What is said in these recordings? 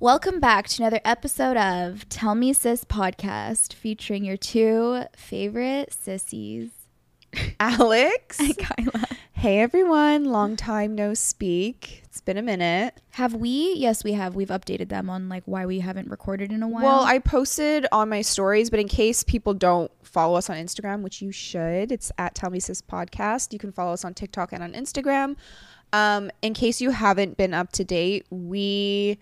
Welcome back to another episode of Tell Me Sis podcast featuring your two favorite sissies. Alex. And Kyla. Hey everyone, long time no speak. It's been a minute. Have we? Yes, we have. We've updated them on like why we haven't recorded in a while. Well, I posted on my stories, but in case people don't follow us on Instagram, which you should, it's at Tell Me Sis Podcast. You can follow us on TikTok and on Instagram. Um, in case you haven't been up to date, we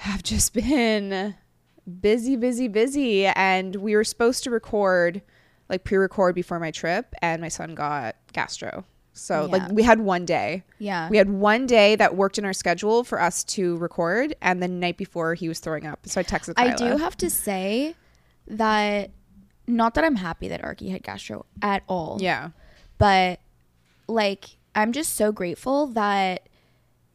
have just been busy, busy, busy, and we were supposed to record, like pre-record before my trip, and my son got gastro. So Yeah. like we had one day. yeah. We had one day that worked in our schedule for us to record, and the night before he was throwing up. So I texted. I do have to say that not that I'm happy that Arky had gastro at all. Yeah, But like I'm just so grateful that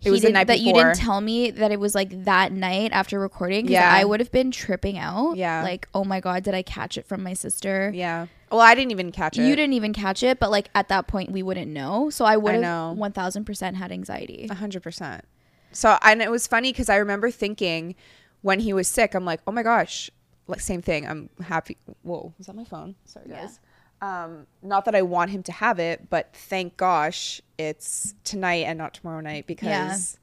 It was the night that you didn't tell me that it was like that night after recording. Yeah. I would have been tripping out. Yeah. Like, oh my god, did I catch it from my sister? yeah. Well, I didn't even catch it. You didn't even catch it, but like at that point we wouldn't know. So I would have know. one thousand percent had anxiety. A hundred percent. So and it was funny because I remember thinking when he was sick, I'm like, oh my gosh, like same thing. I'm happy. Whoa, is that my phone? Sorry Yeah. guys. Um, not that I want him to have it, but thank gosh it's tonight and not tomorrow night because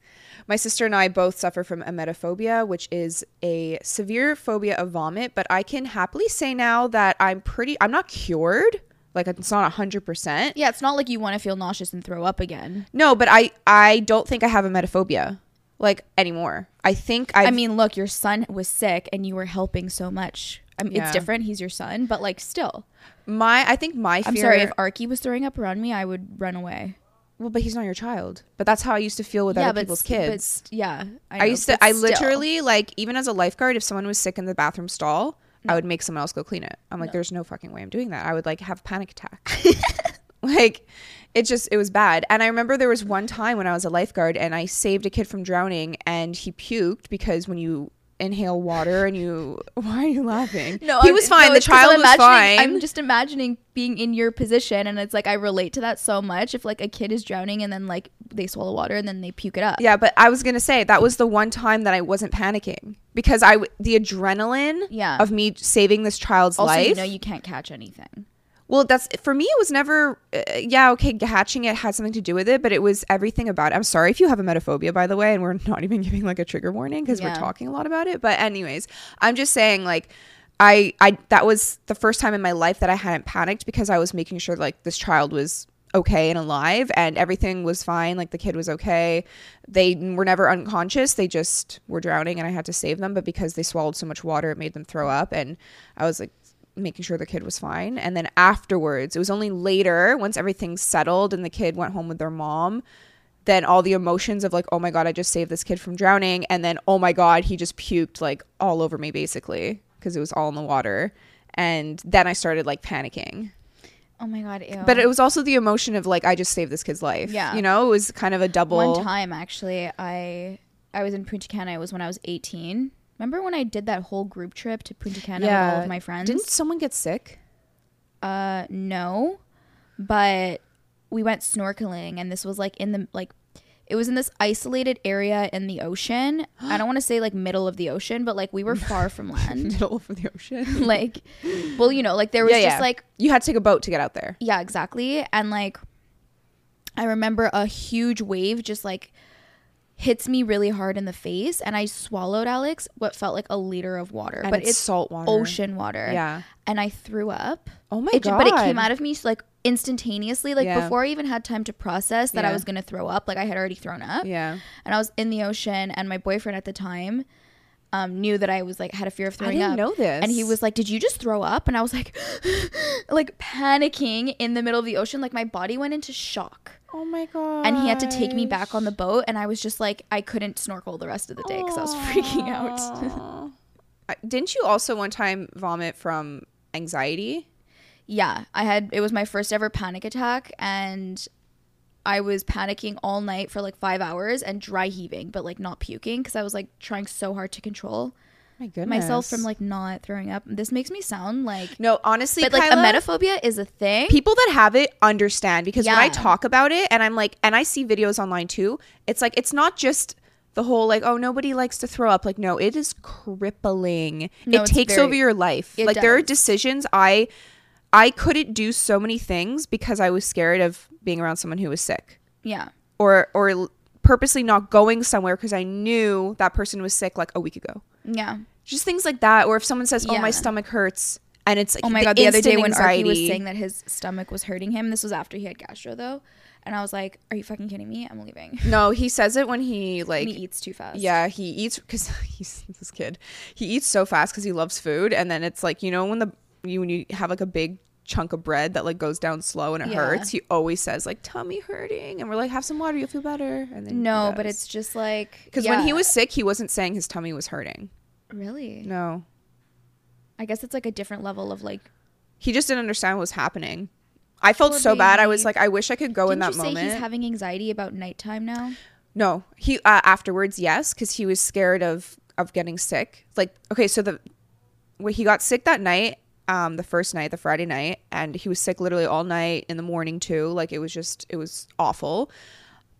my sister and I both suffer from emetophobia, which is a severe phobia of vomit. But I can happily say now that I'm pretty. I'm not cured. Like it's not hundred percent. Yeah, it's not like you want to feel nauseous and throw up again. No, but I I don't think I have emetophobia like anymore. I think I've, I mean, look, your son was sick and you were helping so much. I mean, Yeah. it's different. He's your son, but like still. my I think my fear. I'm sorry if Arky was throwing up around me, I would run away. Well, but he's not your child. But that's how I used to feel with other people's kids. yeah, I, know, used to. I still. literally like even as a lifeguard, if someone was sick in the bathroom stall, I would make someone else go clean it. I'm like, there's no fucking way I'm doing that. I would like have a panic attack. like it just it was bad and i remember there was one time when i was a lifeguard and i saved a kid from drowning and he puked because when you inhale water and you why are you laughing No, he I'm- was fine no, the child was fine I'm just imagining being in your position, and it's like I relate to that so much. If like a kid is drowning and then like they swallow water and then they puke it up. Yeah, but I was gonna say that was the one time that I wasn't panicking because I the adrenaline Yeah. of me saving this child's Also, life. you know you can't catch anything. Well, that's for me. It was never. Uh, yeah, okay, hatching it had something to do with it, but it was everything about it. I'm sorry if you have emetophobia, by the way, and we're not even giving like a trigger warning because Yeah. we're talking a lot about it. But anyways, I'm just saying like. I, I that was the first time in my life that I hadn't panicked because I was making sure like this child was okay and alive and everything was fine like the kid was okay they were never unconscious they just were drowning and i had to save them but because they swallowed so much water it made them throw up and i was like making sure the kid was fine and then afterwards it was only later once everything settled and the kid went home with their mom then all the emotions of like oh my god i just saved this kid from drowning and then oh my god he just puked like all over me basically because it was all in the water and then i started like panicking Oh my god, ew. but it was also the emotion of like I just saved this kid's life. Yeah. you know, it was kind of a double. one time actually, I I was in Punta Cana. It was when I was 18. Remember when I did that whole group trip to Punta Cana with all of my friends? Didn't someone get sick? Uh, no, but we went snorkeling, and this was like in the like, it was in this isolated area in the ocean. I don't want to say like middle of the ocean, but like we were far from land. Middle of the ocean. like, well, you know, like there was Yeah, just yeah. like you had to take a boat to get out there. yeah, exactly, and like, I remember a huge wave just like hits me really hard in the face, and I swallowed Alex what felt like a liter of water, And but it's it's salt water. ocean water. Yeah. and I threw up. Oh my It ju- But it came out of me like instantaneously, like Yeah. before I even had time to process that I was gonna throw up. Like I had already thrown up, Yeah. and I was in the ocean, and my boyfriend at the time. Um, knew that I was like had a fear of throwing I didn't up. know this. and he was like, "Did you just throw up?" And I was like, like panicking in the middle of the ocean. Like my body went into shock, Oh my god. and he had to take me back on the boat. And I was just like, I couldn't snorkel the rest of the day because I was freaking out. out. Didn't you also one time vomit from anxiety? yeah, I had it was my first ever panic attack and I was panicking all night for like 5 hours and dry heaving but like not puking cuz I was like trying so hard to control My goodness. myself from like not throwing up. This makes me sound like No, honestly, but like Kyla, emetophobia is a thing. people that have it understand because when I talk about it and I'm like and I see videos online too, it's like it's not just the whole like oh nobody likes to throw up like no it is crippling No, it takes very- over your life like there are decisions i i couldn't do so many things because i was scared of being around someone who was sick Yeah. or or purposely not going somewhere because i knew that person was sick like a week ago Yeah. Just things like that or if someone says oh my stomach hurts and it's like Oh my god, the other day when Arky was saying that his stomach was hurting him, this was after he had gastro though. And I was like, Are you fucking kidding me? I'm leaving. no he says it when he like and he eats too fast. Yeah, he eats because he's this kid. He eats so fast because he loves food, and then it's like you know when the you when you have like a big chunk of bread that like goes down slow and it Yeah. hurts. He always says like tummy hurting, and we're like have some water, you'll feel better. And then No, but it's just like because when he was sick, he wasn't saying his tummy was hurting. Really. No, I guess it's like a different level of like. he just didn't understand what was happening. I felt so bad. I was like, I wish I could go in Didn't that you say moment. he's having anxiety about nighttime now? No, he uh, afterwards, yes, because he was scared of of getting sick. Like, okay, so the when he got sick that night, um, the first night, the Friday night, and he was sick literally all night in the morning too. Like, it was just, it was awful.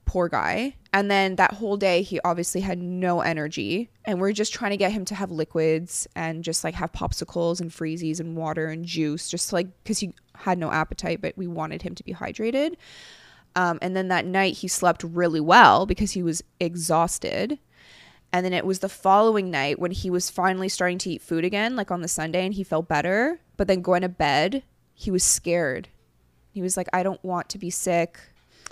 Poor guy. And then that whole day, he obviously had no energy, and we're just trying to get him to have liquids and just like have popsicles and freezies and water and juice, just like because he had no appetite, but we wanted him to be hydrated. Um, and then that night he slept really well because he was exhausted. And then it was the following night when he was finally starting to eat food again, like on the Sunday, and he felt better. But then going to bed, he was scared. He was like, I don't want to be sick.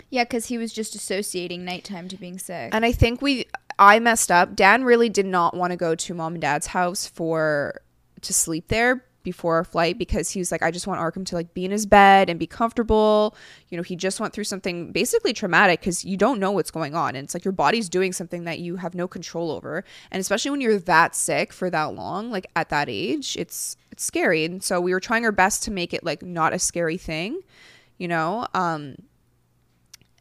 Yeah, because he was just associating nighttime to being sick. And I think we, I messed up. Dan really did not want to go to mom and dad's house for, to sleep there before our flight because he was like, I just want Arkham to like be in his bed and be comfortable. You know, he just went through something basically traumatic because you don't know what's going on. And it's like your body's doing something that you have no control over. And especially when you're that sick for that long, like at that age, it's, it's scary. And so we were trying our best to make it like not a scary thing, you know? Um,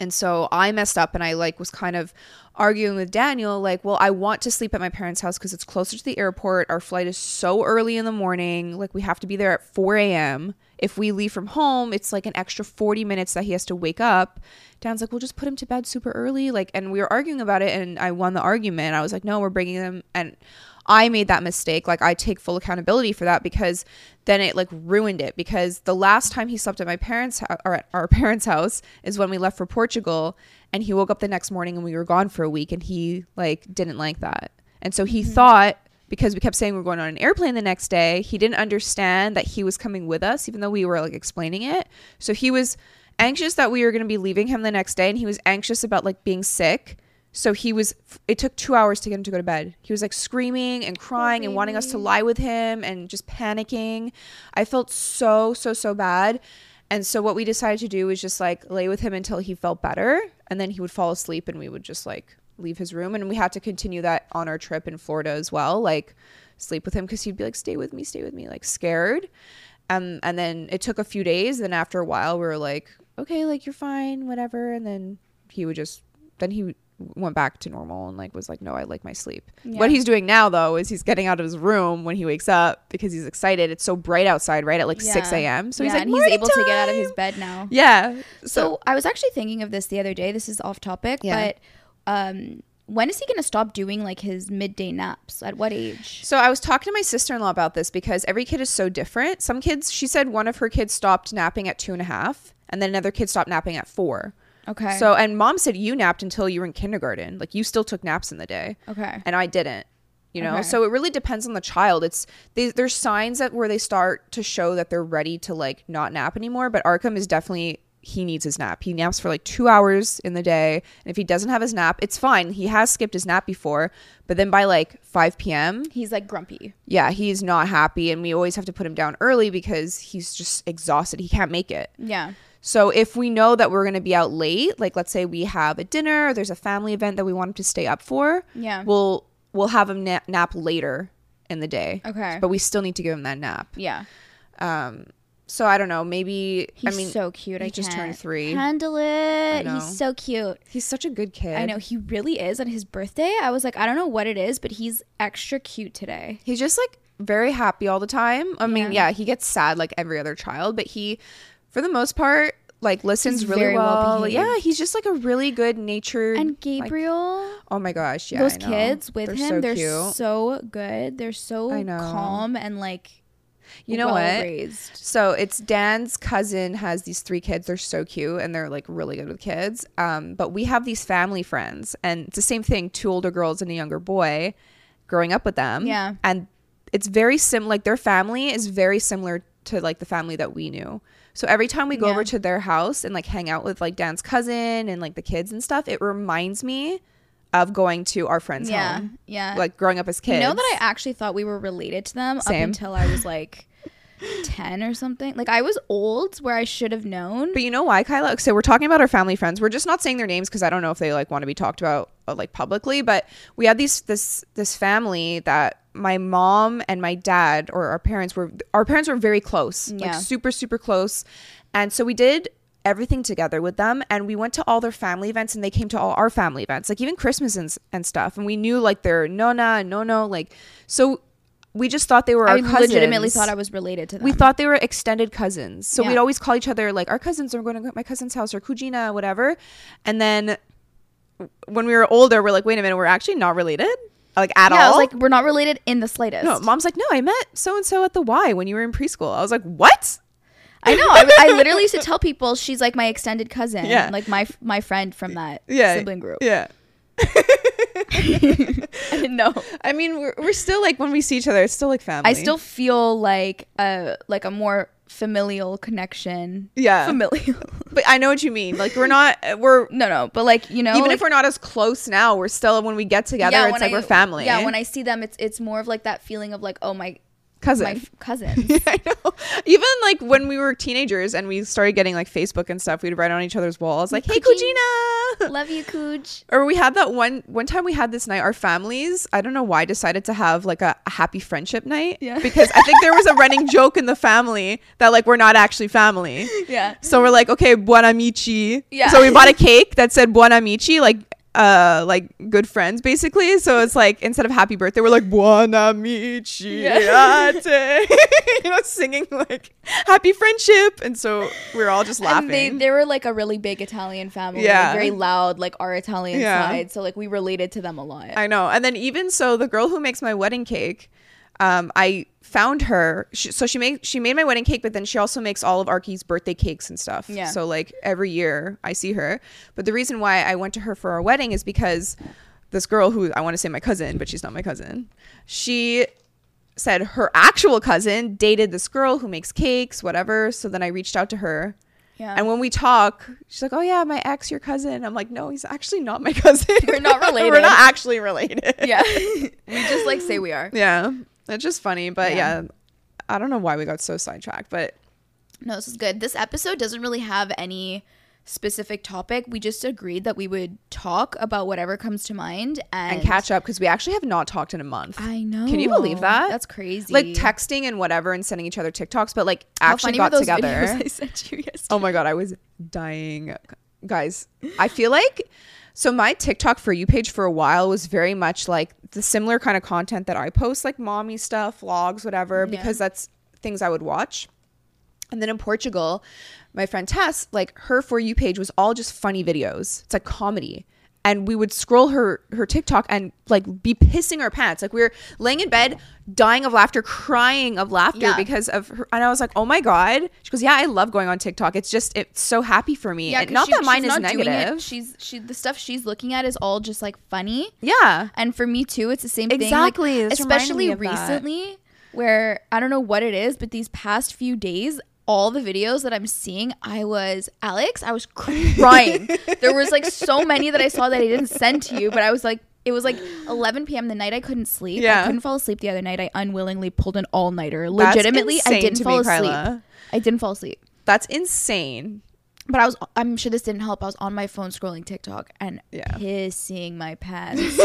and so I messed up and I like was kind of arguing with Daniel like, well, I want to sleep at my parents' house because it's closer to the airport. Our flight is so early in the morning. Like we have to be there at 4 a.m. If we leave from home, it's like an extra 40 minutes that he has to wake up. Dan's like, we'll just put him to bed super early. Like, and we were arguing about it and I won the argument. I was like, no, we're bringing them. And I made that mistake. Like I take full accountability for that because then it like ruined it because the last time he slept at my parents' house or at our parents' house is when we left for Portugal and he woke up the next morning and we were gone for a week and he like didn't like that. And so he mm-hmm. thought because we kept saying we are going on an airplane the next day, he didn't understand that he was coming with us even though we were like explaining it. So he was anxious that we were going to be leaving him the next day and he was anxious about like being sick. So he was it took 2 hours to get him to go to bed. He was like screaming and crying and wanting us to lie with him and just panicking. I felt so so so bad. And so what we decided to do was just like lay with him until he felt better and then he would fall asleep and we would just like leave his room and we had to continue that on our trip in Florida as well, like sleep with him cuz he'd be like stay with me, stay with me, like scared. Um and then it took a few days then after a while we were like okay, like you're fine, whatever and then he would just then he went back to normal and like was like no, I like my sleep. Yeah. What he's doing now though is he's getting out of his room when he wakes up because he's excited. It's so bright outside, right? At like 6 a.m. So yeah, he's like, and he's "Morning able to get out of his bed now. Yeah. So, So I was actually thinking of this the other day. This is off topic, Yeah. but um, when is he going to stop doing like his midday naps? At what age? so I was talking to my sister in law about this because every kid is so different. Some kids, she said one of her kids stopped napping at two and a half, and then another kid stopped napping at four. Okay. So, and mom said you napped until you were in kindergarten. Like you still took naps in the day. okay. and I didn't. You know, Okay. so it really depends on the child. It's they, there's signs that where they start to show that they're ready to like not nap anymore. But Arkham is definitely he needs his nap. He naps for like two hours in the day, and if he doesn't have his nap, it's fine. He has skipped his nap before, but then by like 5 p.m., He's like grumpy. yeah, he's not happy, and we always have to put him down early because he's just exhausted. He can't make it. Yeah. So if we know that we're going to be out late, like let's say we have a dinner, or there's a family event that we want him to stay up for, Yeah. we'll we'll have him na- nap later in the day. Okay. But we still need to give him that nap. yeah. Um so I don't know, maybe He's I mean so cute. he I just turned three. Handle it. He's so cute. he's such a good kid. I know he really is. On his birthday, I was like, I don't know what it is, but he's extra cute today. He's just like very happy all the time. I mean, Yeah. yeah, he gets sad like every other child, but he for the most part like listens He's really well well. yeah, he's just like a really good natured. And like- Gabriel, oh my gosh, yeah, those I know. kids with They're him, so they're cute. so good. They're so calm and like You know well what? raised. So it's Dan's cousin has these three kids. They're so cute and they're like really good with kids. Um, but we have these family friends, and it's the same thing: two older girls and a younger boy, growing up with them. Yeah. and it's very sim. Like their family is very similar to like the family that we knew. So every time we go Yeah. over to their house and like hang out with like Dan's cousin and like the kids and stuff, it reminds me of going to our friend's Yeah, home, yeah. like growing up as kids. You know that I actually thought we were related to them Same. up until I was like ten or something. Like I was old, where I should have known. But you know why, Kyla? So we're talking about our family friends. We're just not saying their names because I don't know if they like want to be talked about uh, like publicly. But we had these this this family that my mom and my dad or our parents were our parents were very close, Yeah. like super super close, and so we did everything together with them and we went to all their family events and they came to all our family events like even christmas and, and stuff and we knew like their nona and nono like so we just thought they were our I cousins legitimately thought I was related to them. we thought they were extended cousins. So Yeah. we'd always call each other like our cousins are going to to my cousin's house or cugina, whatever. And then when we were older, we're like, wait a minute, we're actually not related? Like at yeah, I all? was like, we're not related in the slightest. no, mom's like, no, I met so and so at the Y when you were in preschool. I was like, what? I know. I, I literally used to tell people she's like my extended cousin. Yeah. like my my friend from that Yeah. sibling group. Yeah. I didn't know. I mean, we're, we're still like, when we see each other, it's still like family. I still feel like a like a more familial connection. Yeah. familial. but I know what you mean. Like, we're not, uh, we're, no, no, but like you know, even like, if we're not as close now, we're still, when we get together, yeah, it's like I- we're family. Yeah, when I see them, it's it's more of like that feeling of like, oh my cousin. my f- cousins. I know. Even like when we were teenagers and we started getting like Facebook and stuff, we'd write on each other's walls like, "Hey. cugina." Love you, Cooch. Or we had that one one time we had this night. Our families, I don't know why, decided to have like a, a happy friendship night. Yeah. Because I think there was a running joke in the family that like we're not actually family. Yeah. So we're like, okay, buon amici. Yeah. So we bought a cake that said buon amici, like uh like good friends basically. So it's like instead of happy birthday, we're like buon amici. you know, singing like happy friendship. And so we're all just laughing. And they they were like a really big Italian family. Yeah. Very loud, like our Italian Yeah. side. So like we related to them a lot. I know. And then even so, the girl who makes my wedding cake, um, I found her. She, so she made she made my wedding cake, but then she also makes all of Arky's birthday cakes and stuff. Yeah. So like every year I see her. But the reason why I went to her for our wedding is because this girl who I want to say my cousin, but she's not my cousin. She said her actual cousin dated this girl who makes cakes, whatever. So then I reached out to her. yeah. And when we talk, she's like, "Oh yeah, my ex, your cousin." I'm like, "No, he's actually not my cousin. We're not related. We're not actually related." yeah. we just like say we are. Yeah, it's just funny, but Yeah. yeah. I don't know why we got so sidetracked, but No, this is good. This episode doesn't really have any specific topic. We just agreed that we would talk about whatever comes to mind and, and catch up because we actually have not talked in a month. I know. Can you believe that? That's crazy. Like texting and whatever, and sending each other TikToks, but like actually funny got those together. I sent you yesterday. Oh my god, I was dying, guys. I feel like so my TikTok for you page for a while was very much like the similar kind of content that I post, like mommy stuff, vlogs, whatever, Yeah. because that's things I would watch. And then in Portugal, my friend Tess, like her for you page was all just funny videos. It's like comedy. And we would scroll her her TikTok and like be pissing our pants. Like we were laying in bed, dying of laughter, crying of laughter Yeah. because of her. And I was like, "Oh my god!" She goes, "Yeah, I love going on TikTok. It's just it's so happy for me. And 'cause not she- that mine is not doing it. negative. She's she the stuff she's looking at is all just like funny. Yeah, And for me too, it's the same Exactly. thing. Like, especially of that. recently, where I don't know what it is, but these past few days, all the videos that I'm seeing, I was Alex, I was crying. there was like so many that I saw that I didn't send to you, but I was like. It was like 11 p.m. the night I couldn't sleep. Yeah. I couldn't fall asleep the other night. I unwillingly pulled an all nighter. Legitimately, I didn't fall me, asleep. Kyla. I didn't fall asleep. that's insane. But I was, I'm sure this didn't help. I was on my phone scrolling TikTok and Yeah. pissing my pants.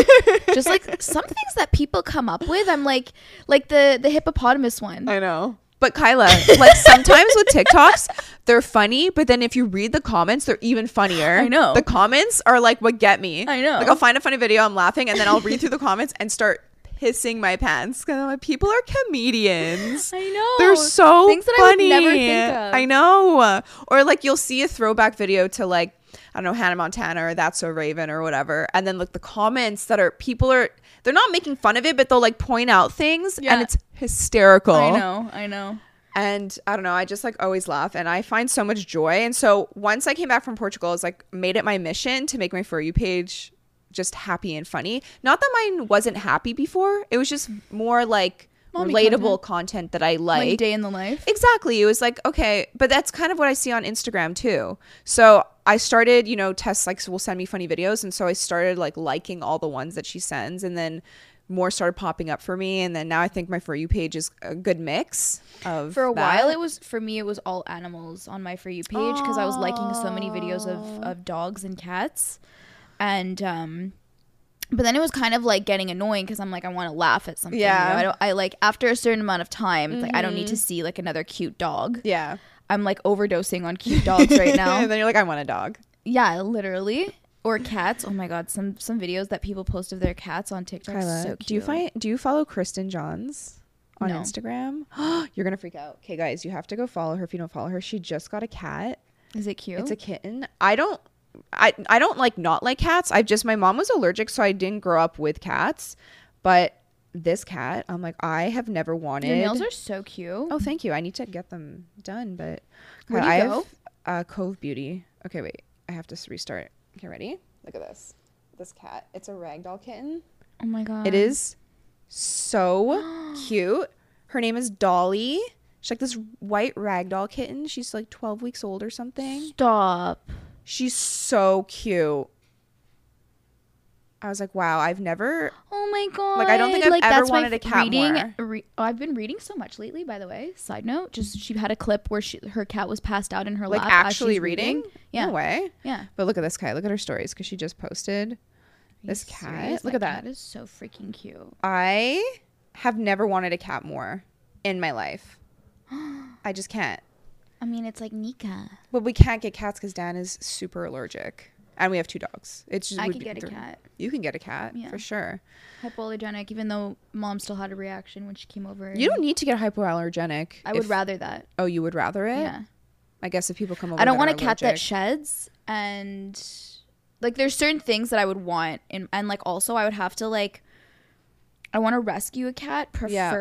Just like some things that people come up with. I'm like, like the the hippopotamus one. I know. But Kyla, like sometimes with TikToks, they're funny, but then if you read the comments, they're even funnier. I know. The comments are like what get me. I know. Like I'll find a funny video, I'm laughing, and then I'll read through the comments and start pissing my pants because I'm like, people are comedians. I know. They're so Things that I would funny. never think of. I know. Or like you'll see a throwback video to like I don't know Hannah Montana or That's So Raven or whatever, and then like the comments that are people are they're not making fun of it, but they'll like point out things, Yeah. and it's hysterical. I know. I know. And I don't know, I just like always laugh and I find so much joy. And so once I came back from Portugal, I was like made it my mission to make my For You page just happy and funny. Not that mine wasn't happy before. It was just more like Mommy relatable content. that I Like, like. day in the life. Exactly. It was like, okay, but that's kind of what I see on Instagram too. So I started, you know, Tess like will send me funny videos. And so I started like liking all the ones that she sends. And then more started popping up for me. And then now I think my For You page is a good mix of. For a that. while, it was for me. It was all animals on my for you page because I was liking so many videos of of dogs and cats, and um, but then it was kind of like getting annoying because I'm like I want to laugh at something. Yeah. you know? I don't. I like after a certain amount of time, it's like I don't need Mm-hmm. to see like another cute dog. Yeah. I'm like overdosing on cute dogs right now. and then you're like, I want a dog. yeah, literally. Or cats. Oh my god, some some videos that people post of their cats on TikTok. Kyla, so do you find do you follow Kristen Johns on No. Instagram? You're gonna freak out. Okay, guys, you have to go follow her if you don't follow her. She just got a cat. Is it cute? It's a kitten. I don't. I I don't like not like cats. I just my mom was allergic, so I didn't grow up with cats. But this cat, I'm like, I have never wanted. Your nails are so cute. Oh, thank you. I need to get them done, but Where do you I go? have uh, Cove Beauty. Okay, wait. I have to restart. Okay, ready? Look at this. This cat. It's a ragdoll kitten. Oh my god. It is so cute. Her name is Dolly. She's like this white ragdoll kitten. She's like 12 weeks old or something. Stop. She's so cute. I was like, wow, I've never. Oh my god! Like, I don't think I've ever that's my wanted a cat reading, more. Re- oh, I've been reading so much lately. By the way, side note, just she had a clip where she her cat was passed out in her Like, lap. actually she's reading? Yeah, No way. yeah. But look at this cat. Look at her stories because she just posted this cat. serious? Look at that. That is so freaking cute. I have never wanted a cat more in my life. I just can't. I mean, it's like Nika. But we can't get cats because Dan is super allergic, and we have two dogs. It's just I could get a cat. You can get a cat Yeah. for sure. Hypoallergenic, even though mom still had a reaction when she came over. You don't need to get hypoallergenic. I would rather that. Oh, you would rather it? Yeah. I guess if people come over, I don't want a cat that sheds and like there's certain things that I would want and and like also I would have to like I want to rescue a cat Yeah.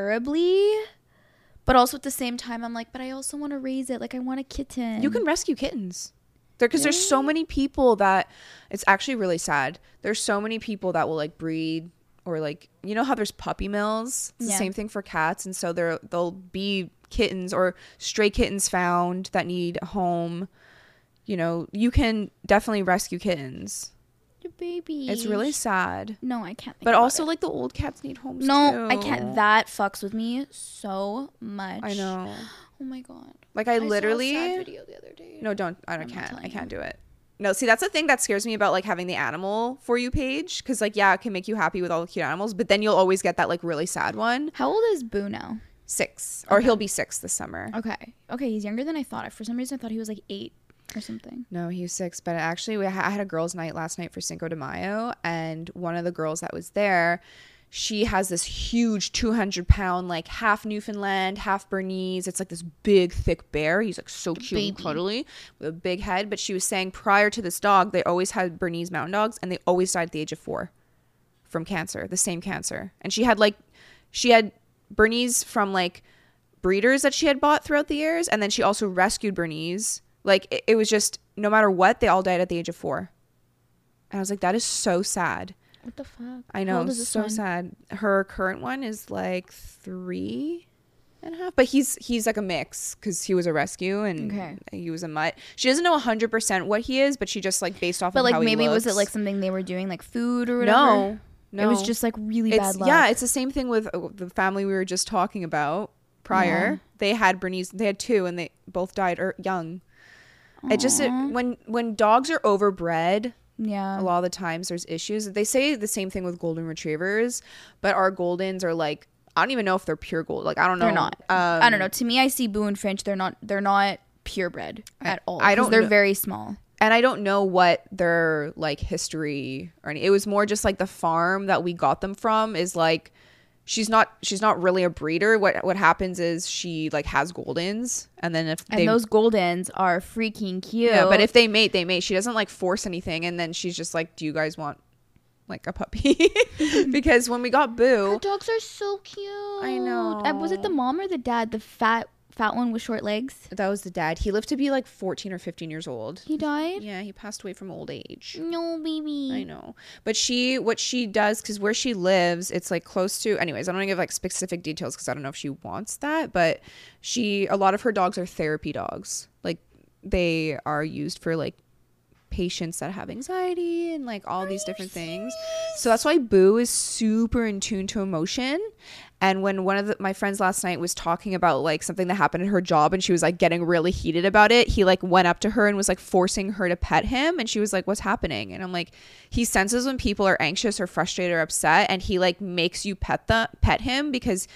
But also at the same time I'm like but I also want to raise it like I want a kitten. You can rescue kittens. There, because there's so many people that it's actually really sad. There's so many people that will like breed or like you know how there's puppy mills. It's Yeah. the same thing for cats, and so there there'll be kittens or stray kittens found that need a home. You know, you can definitely rescue kittens. Baby. It's really sad, No, I can't. Think but also it. like the old cats need homes. No, I can't. That fucks with me so much. I know. Oh my god. Like I, saw a literally. sad video the other day. No, don't. I don't not can't. I can't do it. No, see, that's the thing that scares me about like having the animal for you page, because like yeah, it can make you happy with all the cute animals, but then you'll always get that like really sad one. How old is Boo now? Six, or he'll be six this summer. Okay. Okay, he's younger than I thought. For some reason I thought he was like 8 or something. No, he was six, but actually, we ha- I had a girls' night last night for Cinco de Mayo, and one of the girls that was there, she has this huge 200 pound, like half Newfoundland, half Bernese. It's like this big, thick bear. He's like so cute and cuddly with a big head. But she was saying prior to this dog, they always had Bernese mountain dogs, and they always died at the age of four from cancer, the same cancer. And she had like, she had Bernese from like breeders that she had bought throughout the years, and then she also rescued Bernese. Like it, it was just no matter what, they all died at the age of four. And I was like, that is so sad. What the fuck? I know, old is this so one? sad. Her current one is like three and a half, but he's he's like a mix because he was a rescue and Okay. he was a mutt. She doesn't know hundred percent what he is, but she just like based off But of like how he maybe was it like something they were doing like food or whatever? no, no, It was just like really it's bad luck. yeah, it's the same thing with uh, the family we were just talking about prior. Yeah. They had Bernese, they had two, and they both died er, young. It just it, when when dogs are overbred, yeah. a lot of the times there's issues. They say the same thing with golden retrievers, but our goldens are like I don't even know if they're pure gold. Like I don't know. They're not. Um, I don't know. To me, I see Boo and Finch. They're not. They're not purebred at all. I don't They're kn- very small. and I don't know what their like history or any. It was more just like the farm that we got them from is like she's not she's not really a breeder. What what happens is she like has goldens, and then if And they those goldens are freaking cute. yeah, but if they mate, they mate. She doesn't like force anything, and then she's just like, "Do you guys want like a puppy?" because when we got Her Boo, dogs are so cute. I know. Was it the mom or the dad? The fat fat one with short legs. that was the dad. He lived to be like fourteen or fifteen years old. He died. Yeah, he passed away from old age. No, baby. I know. But she, what she does, because where she lives, it's like close to, anyways, I don't want to give like specific details because I don't know if she wants that. But she, a lot of her dogs are therapy dogs. Like they are used for like patients that have anxiety and like all these different things. So that's why Boo is super in tune to emotion. And when one of the, my friends last night was talking about like something that happened in her job and she was like getting really heated about it, he like went up to her and was like forcing her to pet him. And she was like, What's happening? And I'm like, He senses when people are anxious or frustrated or upset and he like makes you pet the pet him because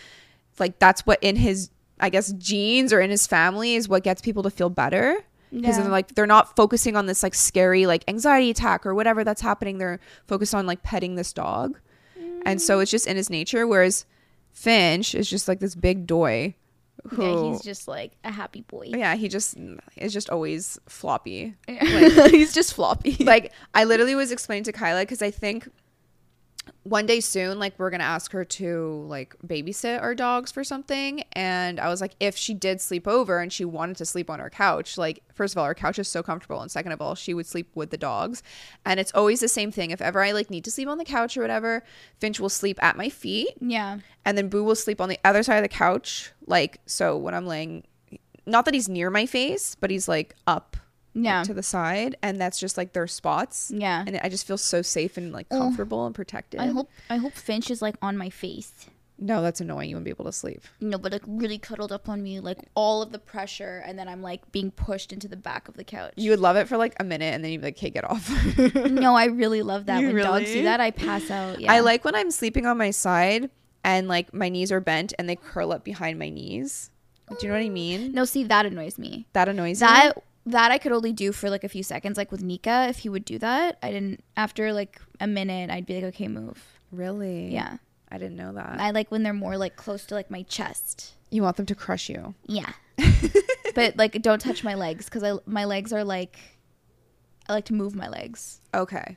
like that's what in his I guess genes or in his family is what gets people to feel better because Yeah. they're like they're not focusing on this like scary like anxiety attack or whatever that's happening they're focused on like petting this dog and so mm. it's just in his nature whereas finch is just like this big doy who Yeah, he's just like a happy boy. Oh, yeah he just is just always floppy he's just floppy. like I literally was explaining to Kyla because I think one day soon, like we're gonna ask her to like babysit our dogs for something. And I was like, if she did sleep over and she wanted to sleep on our couch, like first of all, our couch is so comfortable, and second of all, she would sleep with the dogs. And it's always the same thing. If ever I like need to sleep on the couch or whatever, Finch will sleep at my feet, yeah. and then Boo will sleep on the other side of the couch. Like so, when I'm laying, not that he's near my face, but he's like up Yeah. to the side and that's just like their spots Yeah. and i just feel so safe and like Oh. comfortable and protected I hope I hope Finch is like on my face. no that's annoying you wouldn't be able to sleep No, but like really cuddled up on me, like all of the pressure, and then I'm like being pushed into the back of the couch. you would love it for like a minute and then you'd be like okay get off no, I really love that. You when dogs do that, I pass out. Yeah. i like when i'm sleeping on my side and like my knees are bent and they curl up behind my knees do you know what i mean No, see that annoys me. that annoys That me that I could only do for like a few seconds, like with Nika. If he would do that, I didn't. After like a minute, I'd be like, okay, move. really Yeah, i didn't know that I like when they're more like close to like my chest. you want them to crush you Yeah, but like don't touch my legs because I my legs are like I like to move my legs. okay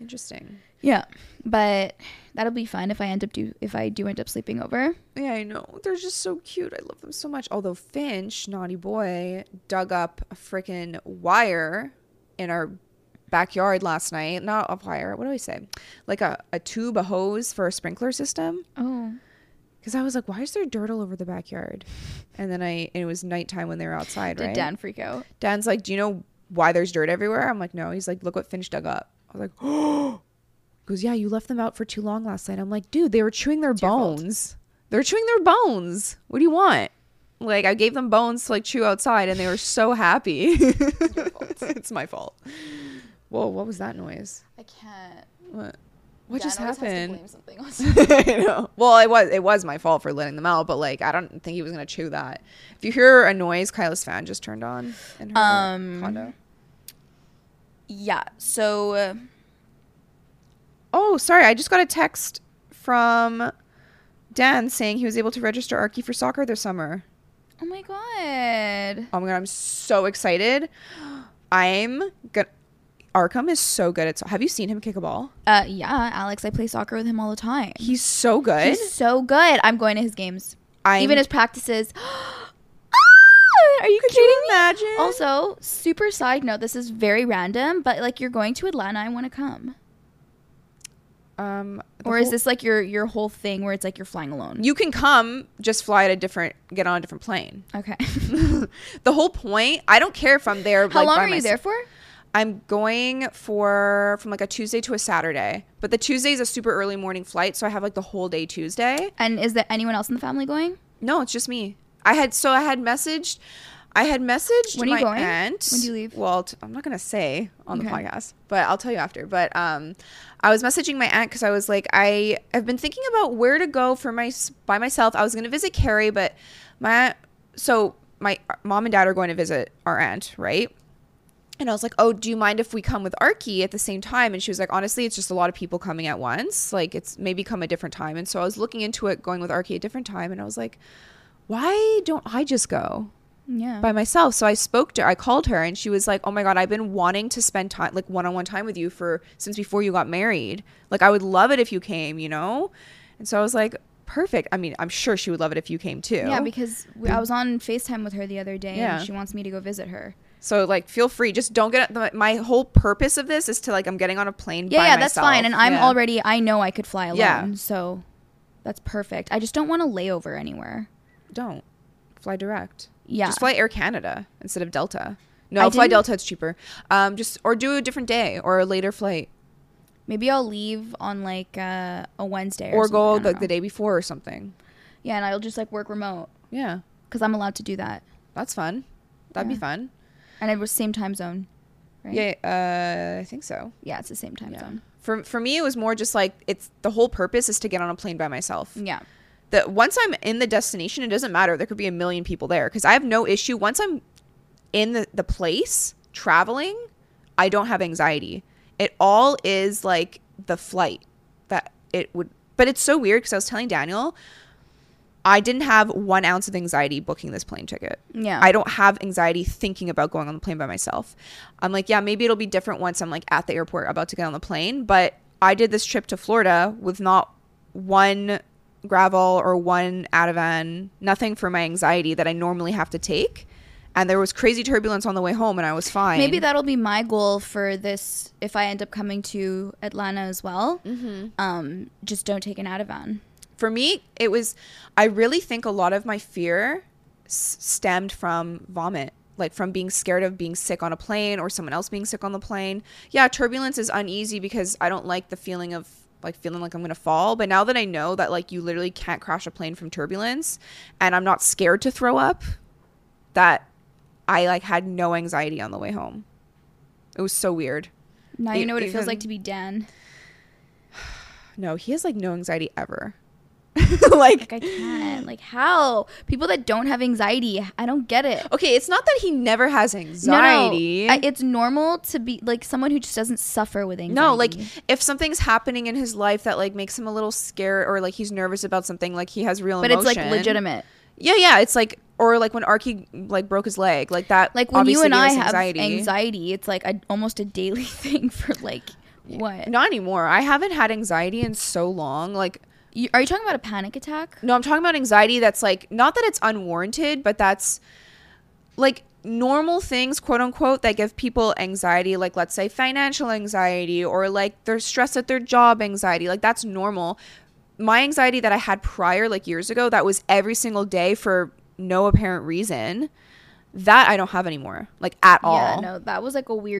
interesting Yeah, but that'll be fun if I end up do if I do end up sleeping over. Yeah, I know. They're just so cute. I love them so much. Although Finch, naughty boy, dug up a freaking wire in our backyard last night. Not a wire. What do I say? Like a, a tube, a hose for a sprinkler system. Oh, Because I was like, why is there dirt all over the backyard? And then I, and it was nighttime when they were outside, did right? Dan freak out? Dan's like, do you know why there's dirt everywhere? I'm like, no. He's like, look what Finch dug up. I was like, oh. Goes, yeah, you left them out for too long last night. I'm like, dude, they were chewing their fault. bones. They're chewing their bones. What do you want? Like, I gave them bones to like chew outside, and they were so happy. it's my fault. Whoa, what was that noise? I can't. What? What just happened? I know. Well, it was it was my fault for letting them out, but like I don't think he was gonna chew that. If you hear a noise, Kyla's fan just turned on in her Um, condo. Yeah. So uh, Oh, sorry. I just got a text from Dan saying he was able to register Arky for soccer this summer. oh my god. Oh my god, I'm so excited. I'm good. Arkham is so good at. So- Have you seen him kick a ball? Uh, yeah, Alex. I play soccer with him all the time. He's so good. He's so good. I'm going to his games, I'm, even his practices. Ah, Are you Could kidding you me? Also, super side note. This is very random, but like you're going to Atlanta. I want to come. Um, Or is this like your your whole thing where it's like you're flying alone? You can come, just fly at a different, get on a different plane. okay. the whole point. I don't care if I'm there. How like, long are you myself. there for? I'm going for from like a Tuesday to a Saturday, but the Tuesday is a super early morning flight, so I have like the whole day Tuesday. And is there anyone else in the family going? No, it's just me. I had so I had messaged, I had messaged When are you my going? aunt. When do you leave? Well, t- I'm not gonna say on the podcast, but I'll tell you after. But um, I was messaging my aunt because I was like, I have been thinking about where to go for my by myself. I was gonna visit Carrie, but my aunt, so my mom and dad are going to visit our aunt, right? and I was like, "Oh, do you mind if we come with Arky at the same time?" And she was like, "Honestly, it's just a lot of people coming at once. Like, it's maybe come a different time." And so I was looking into it, going with Arky a different time, and I was like, "Why don't I just go Yeah. by myself?" So I spoke to her. I called her, and she was like, "Oh my god, I've been wanting to spend time, like one-on-one time with you for since before you got married. Like, I would love it if you came, you know." And so I was like, "Perfect. I mean, I'm sure she would love it if you came too." yeah, because we, I was on FaceTime with her the other day Yeah. and she wants me to go visit her. So like, feel free. Just don't get the, my whole purpose of this is to like, I'm getting on a plane. Yeah, yeah, that's fine. And I'm Yeah. already I know I could fly alone. Yeah. So that's perfect. I just don't want to layover anywhere. don't fly direct. Yeah. Just fly Air Canada instead of Delta. No, I fly Delta. It's cheaper. Um, just or do a different day or a later flight, Maybe I'll leave on like uh, a Wednesday or, or go something, I the, know. day before or something. Yeah, and I'll just like work remote Yeah, because I'm allowed to do that. that's fun. That'd be fun. And it was same time zone. Right? Yeah, uh, I think so. Yeah, it's the same time Yeah. zone. For for me, it was more just like it's the whole purpose is to get on a plane by myself. Yeah. That once I'm in the destination, it doesn't matter. There could be a million people there because I have no issue. Once I'm in the, the place traveling, I don't have anxiety. It all is like the flight that it would, but it's so weird because I was telling Daniel, I didn't have one ounce of anxiety booking this plane ticket. Yeah. I don't have anxiety thinking about going on the plane by myself. I'm like, yeah, maybe it'll be different once I'm like at the airport about to get on the plane. But I did this trip to Florida with not one Gravol or one Ativan, nothing for my anxiety that I normally have to take. And there was crazy turbulence on the way home, and I was fine. Maybe that'll be my goal for this if I end up coming to Atlanta as well. Mm-hmm. Um, just don't take an Ativan. for me, it was, I really think a lot of my fear s- stemmed from vomit, like from being scared of being sick on a plane or someone else being sick on the plane. Yeah, turbulence is uneasy because I don't like the feeling of like feeling like I'm going to fall. But now that I know that like you literally can't crash a plane from turbulence and I'm not scared to throw up, that I like had no anxiety on the way home. It was so weird. Now you know what it feels even- like to be Dan. No, he has like no anxiety ever. Like like I can't. Like how people that don't have anxiety, I don't get it. Okay, it's not that he never has No, no. anxiety. I- it's normal to be like someone who just doesn't suffer with anxiety. No, like if something's happening in his life that like makes him a little scared or like he's nervous about something, like he has real anxiety. but emotion. it's like legitimate. Yeah, yeah. It's like or like when Arky like broke his leg, like that. Like when you and I us have anxiety. anxiety, it's like a, almost a daily thing for like what? Not anymore. I haven't had anxiety in so long. Like You, are you talking about a panic attack? no, I'm talking about anxiety that's like not that it's unwarranted, but that's like normal things, quote unquote, that give people anxiety, like let's say financial anxiety or like their stress at their job anxiety. Like that's normal. My anxiety that I had prior, like years ago, that was every single day for no apparent reason, that I don't have anymore, like at all. Yeah, no, that was like a weird.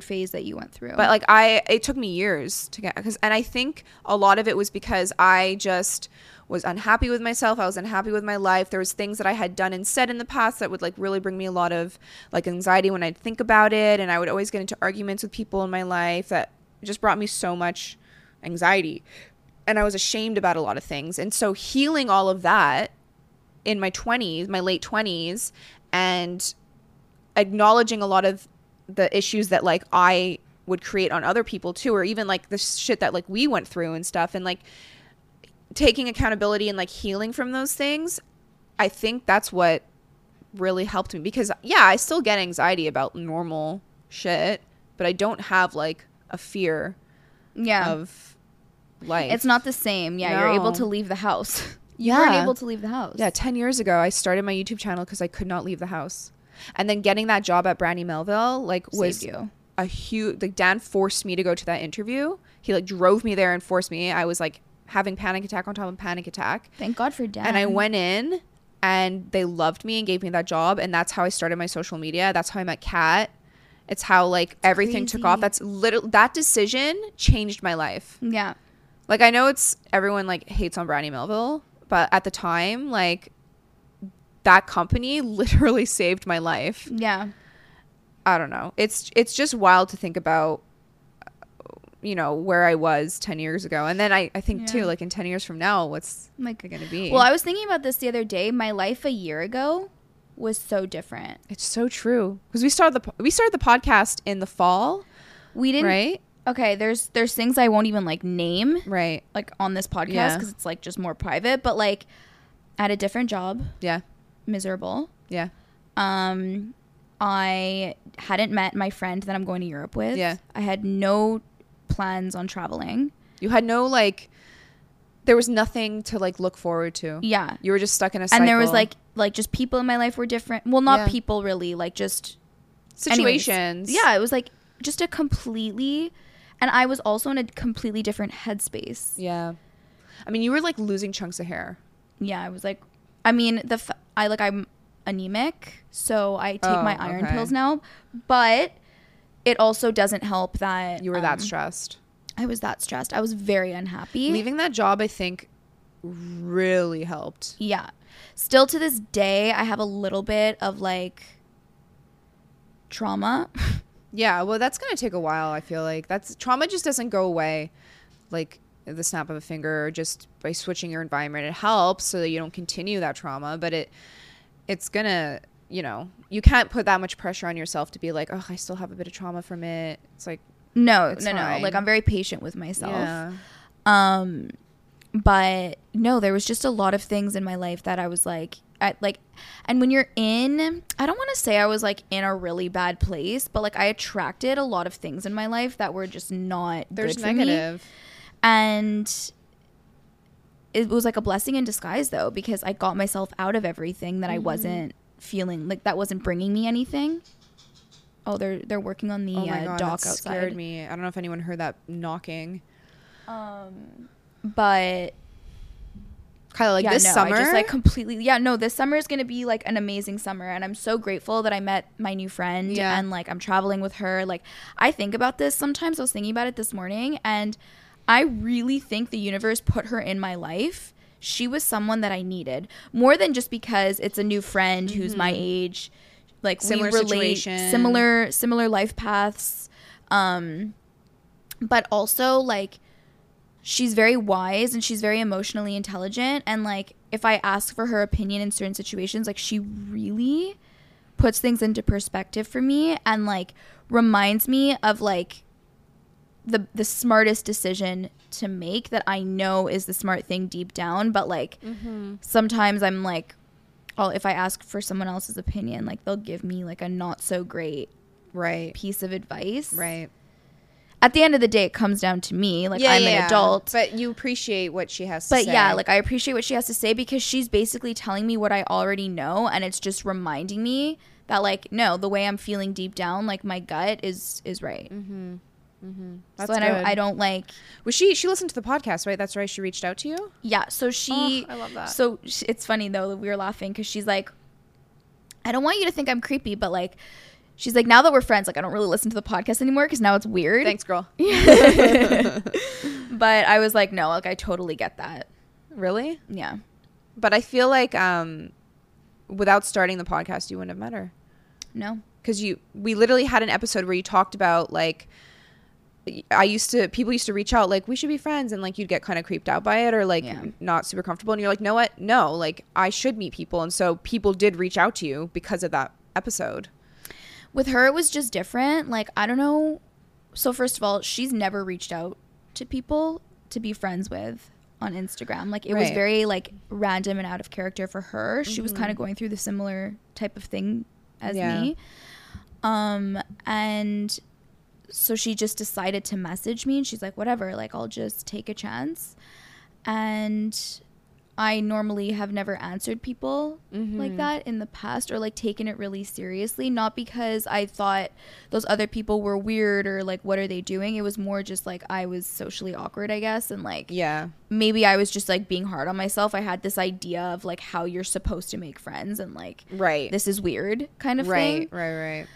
Phase that you went through. but like i it took me years to get because and i think a lot of it was because i just was unhappy with myself. I was unhappy with my life. There was things that i had done and said in the past that would like really bring me a lot of like anxiety when i'd think about it. And i would always get into arguments with people in my life that just brought me so much anxiety. And i was ashamed about a lot of things. And so healing all of that in my 20s my late 20s and acknowledging a lot of the issues that like I would create on other people too, or even like the shit that like we went through and stuff, and like taking accountability and like healing from those things. I think that's what really helped me because yeah, I still get anxiety about normal shit, but I don't have like a fear yeah, of life. it's not the same. Yeah, you're able to leave the house. You weren't able to leave the house. Yeah, 10 years ago, I started my YouTube channel because I could not leave the house. And then getting that job at Brandy Melville, like, was Saved you. a huge, like, Dan forced me to go to that interview. He, like, drove me there and forced me. I was, like, having panic attack on top of panic attack. Thank God for Dan. And I went in and they loved me and gave me that job. And that's how I started my social media. That's how I met Kat. It's how like everything took off. That's little that decision changed my life. Yeah. Like I know it's everyone like hates on Brandy Melville, but at the time, like that company literally saved my life. Yeah. I don't know. It's it's just wild to think about uh, you know, where I was 10 years ago. And then I, I think too, like in 10 years from now, what's Like going to be? Well, I was thinking about this the other day. My life a year ago was so different. it's so true. Because we started the we started the podcast in the fall, We didn't right? Okay, there's there's things I won't even like name Right. like on this podcast Yeah. cuz it's like just more private, but like at a different job, Yeah. Miserable. Yeah. Um I hadn't met my friend that I'm going to Europe with. Yeah. I had no plans on traveling. You had no like there was nothing to like look forward to. Yeah. You were just stuck in a cycle. And there was like like just people in my life were different. Well, not Yeah. people really, like just anyways. situations. Yeah, it was like just a completely and I was also in a completely different headspace. Yeah. I mean, you were like losing chunks of hair. Yeah, I was like I mean, the f- I like I'm anemic, so I take Oh, my iron okay. pills now, but it also doesn't help that You were um, that stressed. I was that stressed. I was very unhappy. Leaving that job, I think, really helped. Yeah. Still to this day, I have a little bit of like trauma. Yeah, well, that's gonna take a while. I feel like that's trauma just doesn't go away, like the snap of a finger, or just by switching your environment. It helps so that you don't continue that trauma, but it it's gonna, you know, you can't put that much pressure on yourself to be like, oh, I still have a bit of trauma from it. It's like, no, It's no, no. Like I'm very patient with myself. yeah, Um, but no, there was just a lot of things in my life that I was like, at like, and when you're in, I don't want to say I was like in a really bad place, but like I attracted a lot of things in my life that were just not. there's for me. And it was like a blessing in disguise though because I got myself out of everything that I Mm-hmm. wasn't feeling like that wasn't bringing me anything. Oh, they're they're working on the Oh my uh, god, dock that outside. scared me. I don't know if anyone heard that knocking. Um, But Kind of like yeah, this no, summer. I just like completely. Yeah, no, this summer is gonna be like an amazing summer, and I'm so grateful that I met my new friend Yeah. and like I'm traveling with her. Like I think about this sometimes. I was thinking about it this morning, and I really think the universe put her in my life. She was someone that I needed more than just because it's a new friend who's my age. Like Mm-hmm. Similar we relate, situation. similar similar life paths. Um, but also like she's very wise and she's very emotionally intelligent and like if i ask for her opinion in certain situations like she really puts things into perspective for me and like reminds me of like the the smartest decision to make that i know is the smart thing deep down but like mm-hmm. sometimes i'm like oh if i ask for someone else's opinion like they'll give me like a not so great right, piece of advice. Right. at the end of the day it comes down to me. Like i'm an adult. But you appreciate what she has to say. but yeah like i appreciate what she has to say because she's basically telling me what i already know and it's just reminding me that like no the way i'm feeling deep down like my gut is is right mm-hmm. That's so and good. I, I don't like Was she? She listened to the podcast, right? That's right. She reached out to you. yeah so she Oh, I love that. so sh- it's funny though that we were laughing because she's like i don't want you to think i'm creepy but like she's like now that we're friends like i don't really listen to the podcast anymore because now it's weird Thanks, girl. but i was like no like i totally get that Really? yeah But I feel like um, without starting the podcast, you wouldn't have met her no because you. We literally had an episode where you talked about like. I used to people used to reach out like we should be friends and like you'd get kind of creeped out by it or like Yeah. not super comfortable and you're like no what? No like I should meet people and so people did reach out to you because of that episode. With her it was just different like i don't know so first of all she's never reached out to people to be friends with on instagram like it was very like random and out of character for her she was kind of going through the similar type of thing as Yeah. me. Um and so she just decided to message me and she's like whatever like i'll just take a chance and I normally have never answered people like mm-hmm. that in the past or like taken it really seriously. Not because I thought those other people were weird or like, what are they doing? It was more just like I was socially awkward, I guess. And like, yeah maybe I was just like being hard on myself. I had this idea of like how you're supposed to make friends and like, right this is weird kind of right thing. Right, right right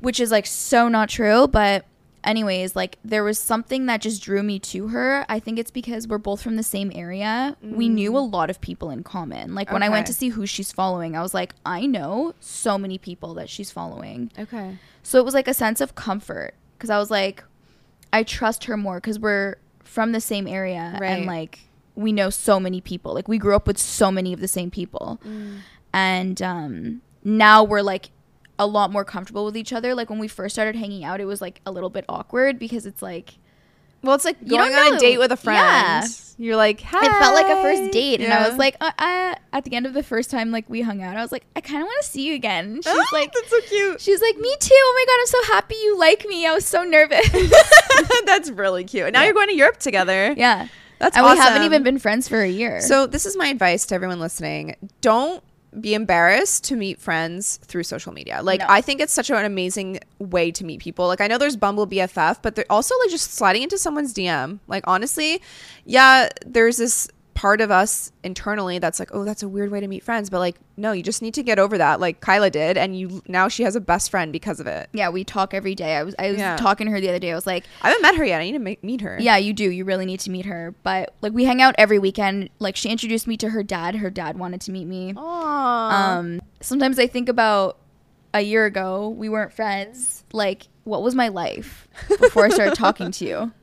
which is like so not true. But, anyways, like there was something that just drew me to her. I think it's because we're both from the same area. We knew a lot of people in common. Like when I went to see who she's following, I was like, I know so many people that she's following. Okay. So it was like a sense of comfort because I was like, I trust her more because we're from the same area Right. and like we know so many people. Like we grew up with so many of the same people, and um, now we're like a lot more comfortable with each other. Like when we first started hanging out, it was like a little bit awkward because it's like Well, it's like You going don't on know. a date with a friend. Yeah. You're like, Hi. it felt like a first date, and I was like, uh, uh, at the end of the first time like we hung out, I was like, I kind of want to see you again. She's Oh, like. that's so cute. She's like, me too. Oh my god, I'm so happy you like me. I was so nervous. that's really cute. And now you're going to Europe together. yeah, That's and we haven't even been friends for a year. So this is my advice to everyone listening. Don't be embarrassed to meet friends through social media. Like No. I think it's such an amazing way to meet people. Like I know there's Bumble BFF, but they're also like just sliding into someone's DM. Like honestly, yeah, there's this part of us internally that's like, oh, that's a weird way to meet friends. But like, no, you just need to get over that. Like Kyla did, and you now she has a best friend because of it. yeah, we talk every day. I was I was Yeah. talking to her the other day. I was like, I haven't met her yet. I need to ma- meet her. yeah, you do. You really need to meet her. But like we hang out every weekend. Like she introduced me to her dad. Her dad wanted to meet me. Aww. Um, sometimes I think about a year ago we weren't friends. Like what was my life before I started talking to you?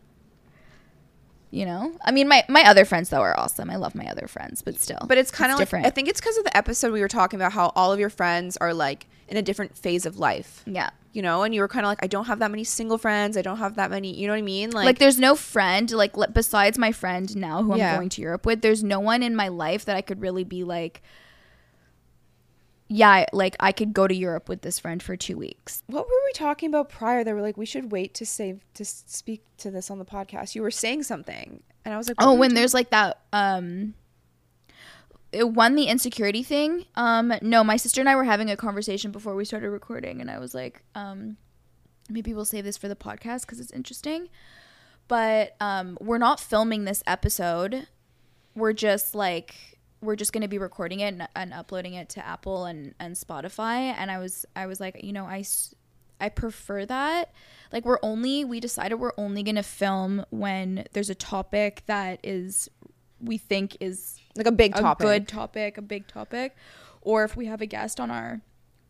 You know, I mean, my my other friends though are awesome. I love my other friends, but still, But it's kind of like different. I think it's because of the episode we were talking about how all of your friends are like in a different phase of life. yeah. You know, and you were kind of like, I don't have that many single friends. I don't have that many. You know what I mean? like, like there's no friend like besides my friend now who Yeah. I'm going to Europe with. There's no one in my life that I could really be like, yeah, like I could go to Europe with this friend for two weeks. what were we talking about prior? They were like, we should wait to save to speak to this on the podcast. You were saying something, and I was like, Oh, when there's like that, um, it won the insecurity thing. Um, no, my sister and I were having a conversation before we started recording, and I was like, um, maybe we'll save this for the podcast because it's interesting. But um, we're not filming this episode. We're just like we're just going to be recording it and, and uploading it to Apple and and Spotify. And I was I was like, you know, I, I prefer that. Like we're only we decided we're only going to film when there's a topic that is we think is like a big a topic. good topic, a big topic, or if we have a guest on our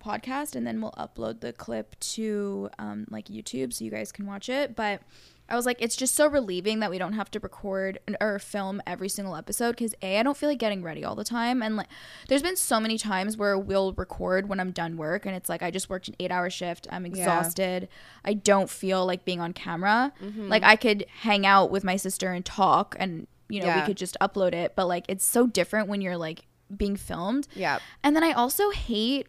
podcast, and then we'll upload the clip to um, like YouTube so you guys can watch it. But I was like, it's just so relieving that we don't have to record or film every single episode because a I don't feel like getting ready all the time, and like there's been so many times where we'll record when I'm done work, and it's like I just worked an eight hour shift, I'm exhausted, I don't feel like being on camera. Mm-hmm. Like I could hang out with my sister and talk and. You know, Yeah. we could just upload it, but like it's so different when you're like being filmed. Yeah. And then I also hate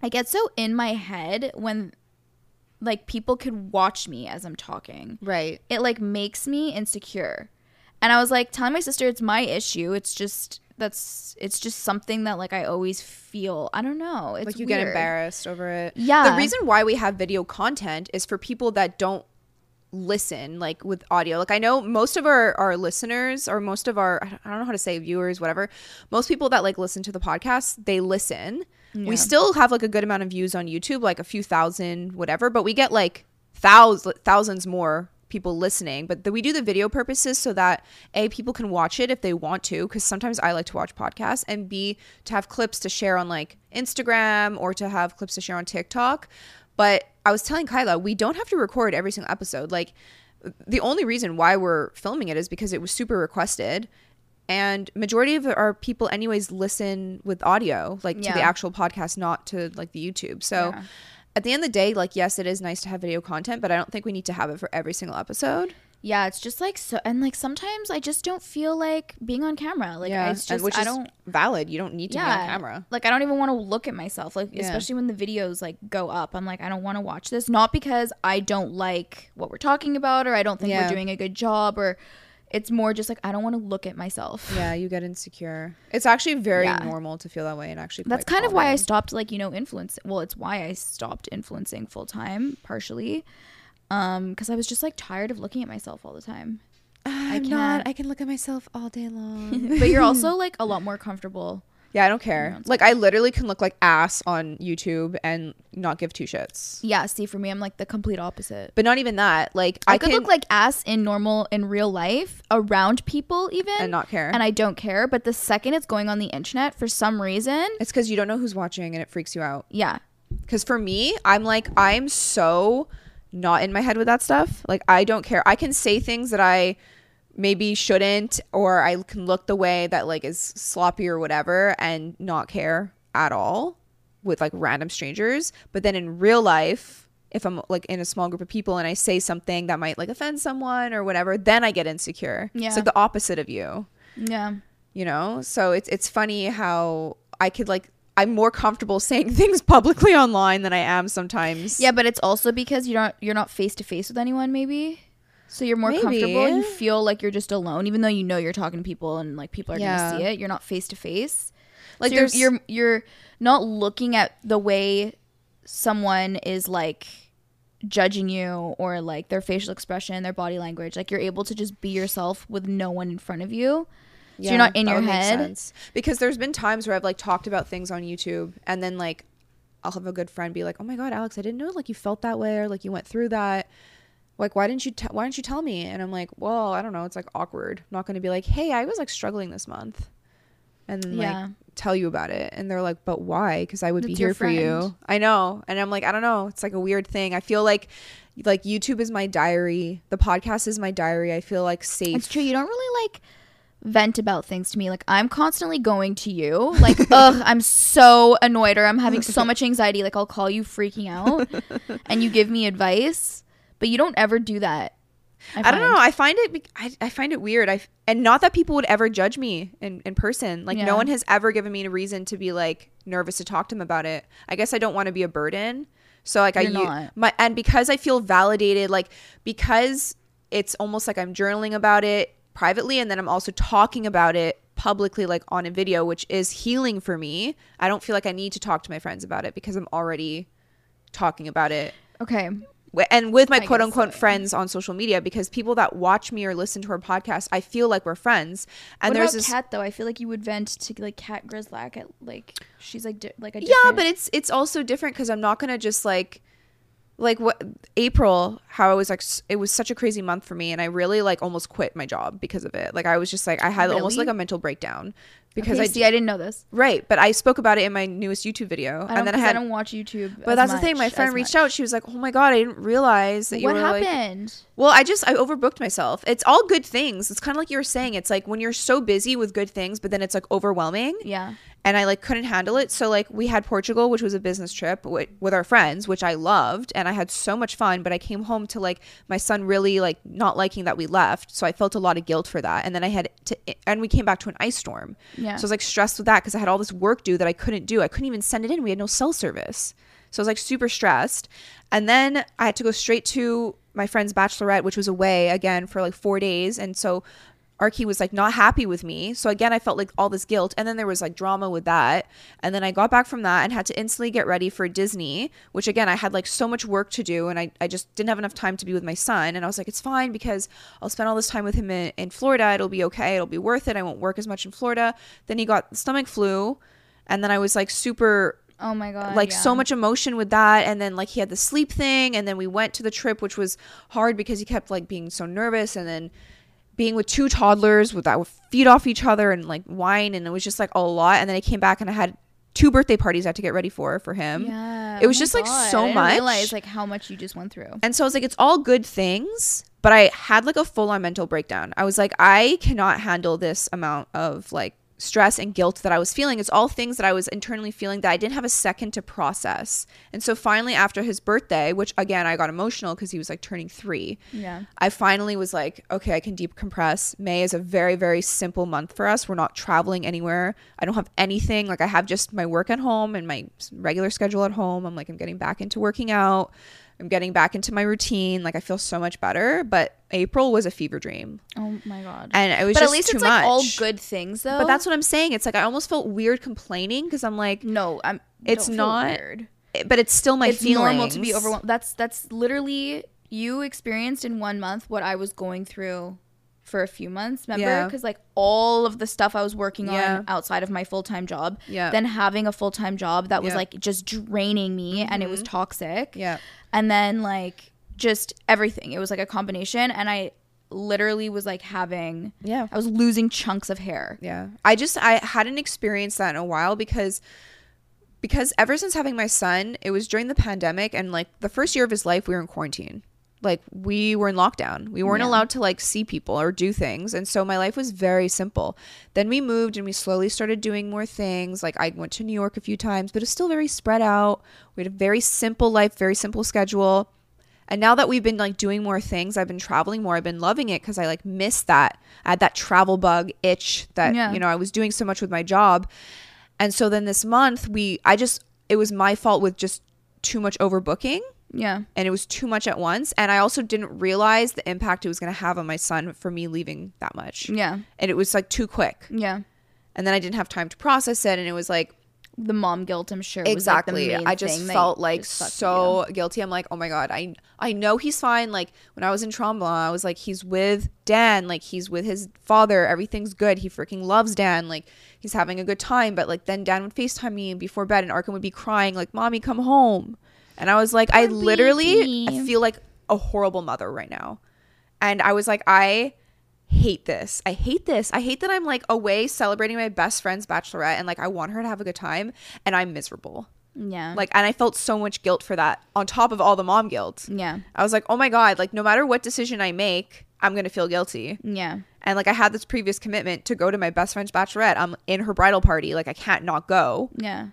I get so in my head when like people could watch me as I'm talking. Right. It like makes me insecure. And I was like telling my sister it's my issue. It's just that's it's just something that like I always feel. I don't know. It's like you get embarrassed over it. Yeah. The reason why we have video content is for people that don't listen like with audio. Like I know most of our our listeners or most of our I don't know how to say viewers whatever. Most people that like listen to the podcast, they listen. We still have like a good amount of views on YouTube, like a few thousand whatever, but we get like thousands thousands more people listening. But the, we do the video purposes so that a people can watch it if they want to because sometimes i like to watch podcasts and b to have clips to share on like instagram or to have clips to share on tiktok. But i was telling kyla we don't have to record every single episode. Like the only reason why we're filming it is because it was super requested and majority of our people anyways listen with audio like to the actual podcast not to like the youtube so Yeah. at the end of the day like yes it is nice to have video content but i don't think we need to have it for every single episode Yeah, it's just like so and like sometimes I just don't feel like being on camera. Like I it's and which I is don't valid you don't need to be on camera Like I don't even want to look at myself. Like Yeah. especially when the videos like go up. I'm like I don't want to watch this. Not because I don't like what we're talking about or I don't think Yeah. we're doing a good job or it's more just like I don't want to look at myself. yeah you get insecure it's actually very Yeah. normal to feel that way and actually That's kind of why I stopped like, you know, influence well, it's why I stopped influencing full time partially. Um cuz I was just like tired of looking at myself all the time. i'm can't- not i can look at myself all day long but you're also like a lot more comfortable Yeah, I don't care. it's like I literally can look like ass on YouTube and not give two shits. Yeah, see, for me, I'm like the complete opposite. But not even that. Like I, I, could can look like ass in normal in real life around people even and not care. and I don't care. But the second it's going on the internet for some reason, it's because you don't know who's watching and it freaks you out. yeah, Because for me, I'm like I'm so not in my head with that stuff. Like I don't care. I can say things that I maybe shouldn't, or I can look the way that like is sloppy or whatever, and not care at all with like random strangers. But then in real life. If I'm like in a small group of people and I say something that might like offend someone or whatever, then I get insecure. Yeah. It's like the opposite of you. yeah. you know so it's it's funny how i could like i'm more comfortable saying things publicly online than i am sometimes Yeah, but it's also because you're not you're not face to face with anyone, maybe. So you're more Maybe. comfortable. You feel like you're just alone, even though you know you're talking to people and like people are Yeah. gonna see it. You're not face to face. Like, So you're, there's- you're you're not looking at the way someone is like judging you or like their facial expression, their body language. Like you're able to just be yourself with no one in front of you. So you're not in your head. because there's been times where i've like talked about things on youtube and then like i'll have a good friend be like oh my god alex i didn't know like you felt that way or like you went through that like why didn't you t- why didn't you tell me? And i'm like well i don't know. It's like awkward. I'm not going to be like hey i was like struggling this month and then, Yeah. like tell you about it. And they're like but why? Because i would be It's your here for you. i know. And i'm like i don't know. It's like a weird thing. I feel like like youtube is my diary. The podcast is my diary. I feel like safe. It's true. You don't really like vent about things to me. Like I'm constantly going to you. Like, ugh, I'm so annoyed or I'm having so much anxiety. Like I'll call you freaking out and you give me advice, but you don't ever do that. I don't know. I find it. be- I, I find it weird. I and not that people would ever judge me in in person. Like Yeah. no one has ever given me a reason to be like nervous to talk to them about it. I guess I don't want to be a burden. So like I You're u- not. my and because I feel validated, like because it's almost like I'm journaling about it privately, and then I'm also talking about it publicly, like on a video, which is healing for me. I don't feel like I need to talk to my friends about it because I'm already talking about it Okay. And with my quote unquote so, friends on social media because people that watch me or listen to our podcast, I feel like we're friends. And what there's this Kat though? I feel like you would vent to like Kat Grizzlack at like she's like di- like a yeah, but it's it's also different because I'm not gonna just like like what April how I was like it was such a crazy month for me and I really like almost quit my job because of it. Like I was just like I had almost like a mental breakdown because okay, I see. I didn't know this. right, but I spoke about it in my newest YouTube video I and then I had I don't watch YouTube. but that's the thing. My friend reached much. out. She was like, "Oh my god, I didn't realize that you What were like." happened? Well, I just I overbooked myself. It's all good things. It's kind of like you were saying. It's like when you're so busy with good things, but then it's like overwhelming. yeah. And I like couldn't handle it. So like we had Portugal, which was a business trip with, with our friends, which I loved, and I had so much fun. But I came home to like my son really like not liking that we left, so I felt a lot of guilt for that. And then I had to, and we came back to an ice storm. Yeah. So I was like stressed with that because I had all this work due that I couldn't do. I couldn't even send it in. We had no cell service. So I was like super stressed. And then I had to go straight to my friend's bachelorette, which was away again for like four days. And so Arky was like not happy with me. So again, I felt like all this guilt. And then there was like drama with that. And then I got back from that and had to instantly get ready for Disney, which again, I had like so much work to do. And I, I just didn't have enough time to be with my son. And I was like, it's fine because I'll spend all this time with him in, in Florida. It'll be okay. It'll be worth it. I won't work as much in Florida. Then he got stomach flu. And then I was like super Oh my god. like yeah. so much emotion with that and then like he had the sleep thing and then we went to the trip which was hard because he kept like being so nervous and then being with two toddlers with that would feed off each other and like wine and it was just like a lot and then I came back and I had two birthday parties I had to get ready for for him. Yeah. It was oh just like God. so I didn't much. Realize like how much you just went through. And so I was like, it's all good things, but I had like a full on mental breakdown. I was like, I cannot handle this amount of like stress and guilt that I was feeling. It's all things that I was internally feeling that I didn't have a second to process. And so finally, after his birthday, which again, I got emotional because he was like turning three. Yeah. I finally was like, okay, I can decompress. May is a very, very simple month for us. We're not traveling anywhere. I don't have anything. Like, I have just my work at home and my regular schedule at home. I'm like, I'm getting back into working out. I'm getting back into my routine. Like, I feel so much better. But April was a fever dream. Oh my god. And it was but just at least too it's much. like all good things though. But that's what I'm saying. It's like I almost felt weird complaining because I'm like, no. I'm. It's not Weird. but it's still my feeling. it's feelings. normal to be overwhelmed. That's that's literally you experienced in one month what I was going through for a few months, remember? Yeah. Because like all of the stuff I was working Yeah. on outside of my full time job, Yeah. then having a full time job that was Yeah. like just draining me and it was mm-hmm. toxic. Yeah. And then like just everything. It was like a combination. And I literally was like having, Yeah. I was losing chunks of hair. Yeah. I just I hadn't experienced that in a while because because ever since having my son, it was during the pandemic and like the first year of his life we were in quarantine. Like we were in lockdown. We weren't Yeah. allowed to like see people or do things. And so my life was very simple. Then we moved and we slowly started doing more things. Like I went to New York a few times, but it's still very spread out. We had a very simple life, very simple schedule. And now that we've been like doing more things, I've been traveling more. I've been loving it because I like missed that. I had that travel bug itch that Yeah. you know I was doing so much with my job. And so then this month we I just it was my fault with just too much overbooking Yeah. and it was too much at once and I also didn't realize the impact it was going to have on my son for me leaving that much. Yeah. And it was like too quick. Yeah. And then I didn't have time to process it and it was like The mom guilt, I'm sure. was, like, exactly i just felt like just so guilty i'm like oh my god i i know he's fine like when i was in trauma i was like he's with dan like he's with his father everything's good he freaking loves dan like he's having a good time but like then dan would facetime me before bed and arkham would be crying like mommy come home and i was like i Poor literally i baby. feel like a horrible mother right now and i was like i hate this. I hate this. I hate that I'm like away celebrating my best friend's bachelorette and like I want her to have a good time and I'm miserable. Yeah. Like, and I felt so much guilt for that on top of all the mom guilt. yeah. I was like, oh my God, like, no matter what decision I make, I'm going to feel guilty. Yeah. And like, I had this previous commitment to go to my best friend's bachelorette. I'm in her bridal party. Like, I can't not go. Yeah.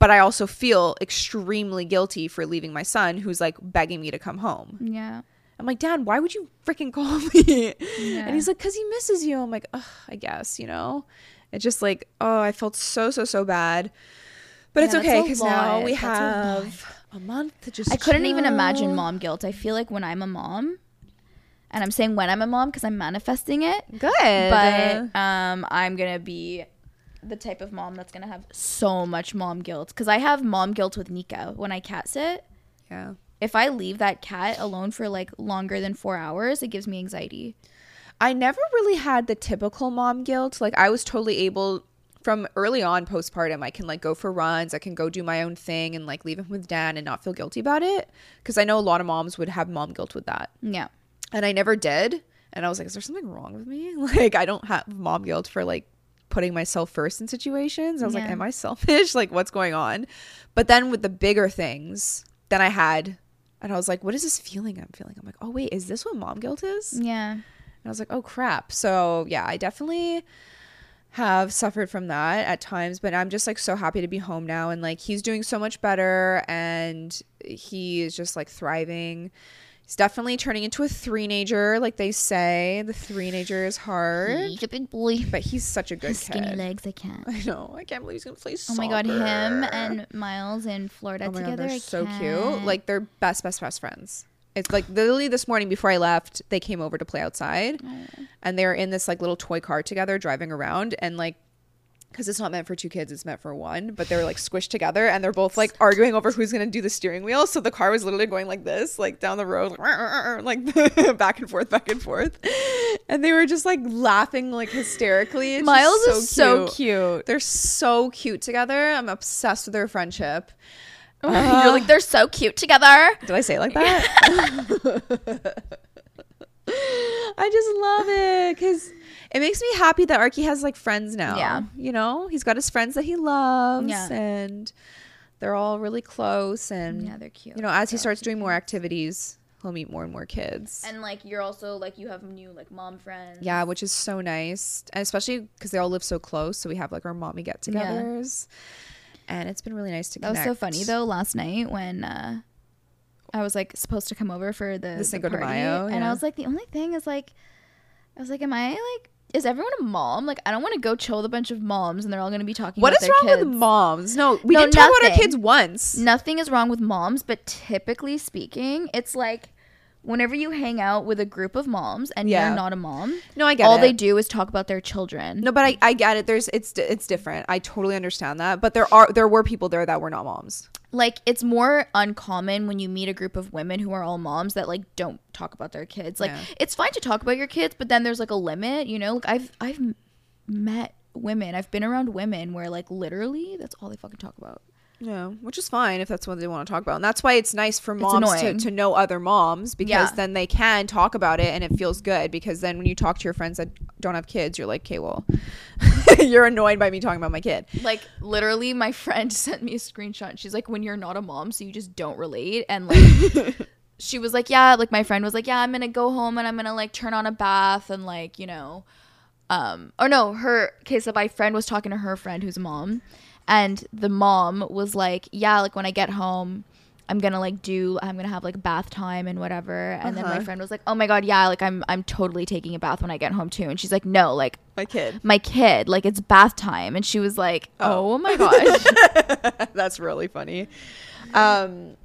But I also feel extremely guilty for leaving my son who's like begging me to come home. Yeah. I'm like, Dad, why would you freaking call me? Yeah. And he's like, because he misses you. I'm like, Ugh, I guess, you know? It's just like, oh, I felt so, so, so bad. But it's Yeah, that's okay because now we That's have a, month to just. I couldn't even imagine mom guilt. I feel like when I'm a mom, and I'm saying when I'm a mom because I'm manifesting it, Good. but um, I'm gonna be the type of mom that's gonna have so much mom guilt because I have mom guilt with Nika when I cat sit. yeah. If I leave that cat alone for like longer than four hours, it gives me anxiety. I never really had the typical mom guilt. Like I was totally able from early on postpartum, I can like go for runs, I can go do my own thing and like leave him with Dan and not feel guilty about it. Because I know a lot of moms would have mom guilt with that. Yeah. and I never did. And I was like, is there something wrong with me? Like, I don't have mom guilt for like putting myself first in situations. I was like, am I selfish? Like, what's going on? But then with the bigger things, then I had, and I was like, what is this feeling I'm feeling? I'm like, oh, wait, is this what mom guilt is? Yeah. And Yeah. I was like, oh, crap. So, yeah, I definitely have suffered from that at times, but I'm just like so happy to be home now. And like, he's doing so much better and he is just like thriving. He's definitely turning into a three-nager, like they say. The three-nager is hard, He's a big boy. but he's such a good His skinny kid. legs, I can't. I know. I can't believe he's gonna play Oh soccer. my god, him and Miles in Florida oh my together. god, they're I so cute. can't. Like they're best, best, best friends. It's like literally this morning before I left, they came over to play outside, oh. and they were in this like little toy car together driving around, and like. Because it's not meant for two kids, it's meant for one. But they were like squished together, and they're both like arguing over who's gonna do the steering wheel. So the car was literally going like this, like down the road, like back and forth, back and forth. And they were just like laughing like hysterically. It's Miles is so cute. They're so cute together. I'm obsessed with their friendship. You're like they're so cute together. Did I say it like that? I just love it because it makes me happy that Arky has like friends now. Yeah. You know, he's got his friends that he loves Yeah. and they're all really close. And, Yeah, they're cute. you know, as he starts doing more activities, he'll meet more and more kids. And like you're also like you have new like mom friends. yeah, which is so nice. And especially because they all live so close. So we have like our mommy get togethers. And it's been really nice to That connect. was so funny though last night when uh I was like supposed to come over for the, the Cinco de party, Mayo, and. I was like the only thing is like I was like am I like is everyone a mom? Like I don't want to go chill with a bunch of moms and they're all going to be talking What is wrong kids. with moms? No, we No, didn't talk about our kids once. Nothing is wrong with moms, but typically speaking, it's like whenever you hang out with a group of moms and Yeah. you're not a mom, No, I get all it. they do is talk about their children. No, but I, I get it. There's it's it's different. I totally understand that. But there are there were people there that were not moms. Like it's more uncommon when you meet a group of women who are all moms that like don't talk about their kids. Like Yeah. it's fine to talk about your kids, but then there's like a limit, you know? Like I've I've met women, I've been around women where like literally that's all they fucking talk about. Yeah, which is fine if that's what they want to talk about. And that's why it's nice for moms to, to know other moms because Yeah. then they can talk about it and it feels good. Because then when you talk to your friends that don't have kids, you're like, okay, well, you're annoyed by me talking about my kid. Like literally my friend sent me a screenshot. She's like when you're not a mom so you just don't relate and like she was like, yeah, like my friend was like, yeah, I'm going to go home and I'm going to like turn on a bath and like, you know, um or no, her okay, so my friend was talking to her friend who's a mom and the mom was like, yeah, like when I get home I'm gonna like do I'm gonna have like bath time and whatever and then my Uh-huh. friend was like oh my god yeah like I'm I'm totally taking a bath when I get home too and she's like no like My kid. my kid like it's bath time and she was like oh, my gosh That's really funny. Um,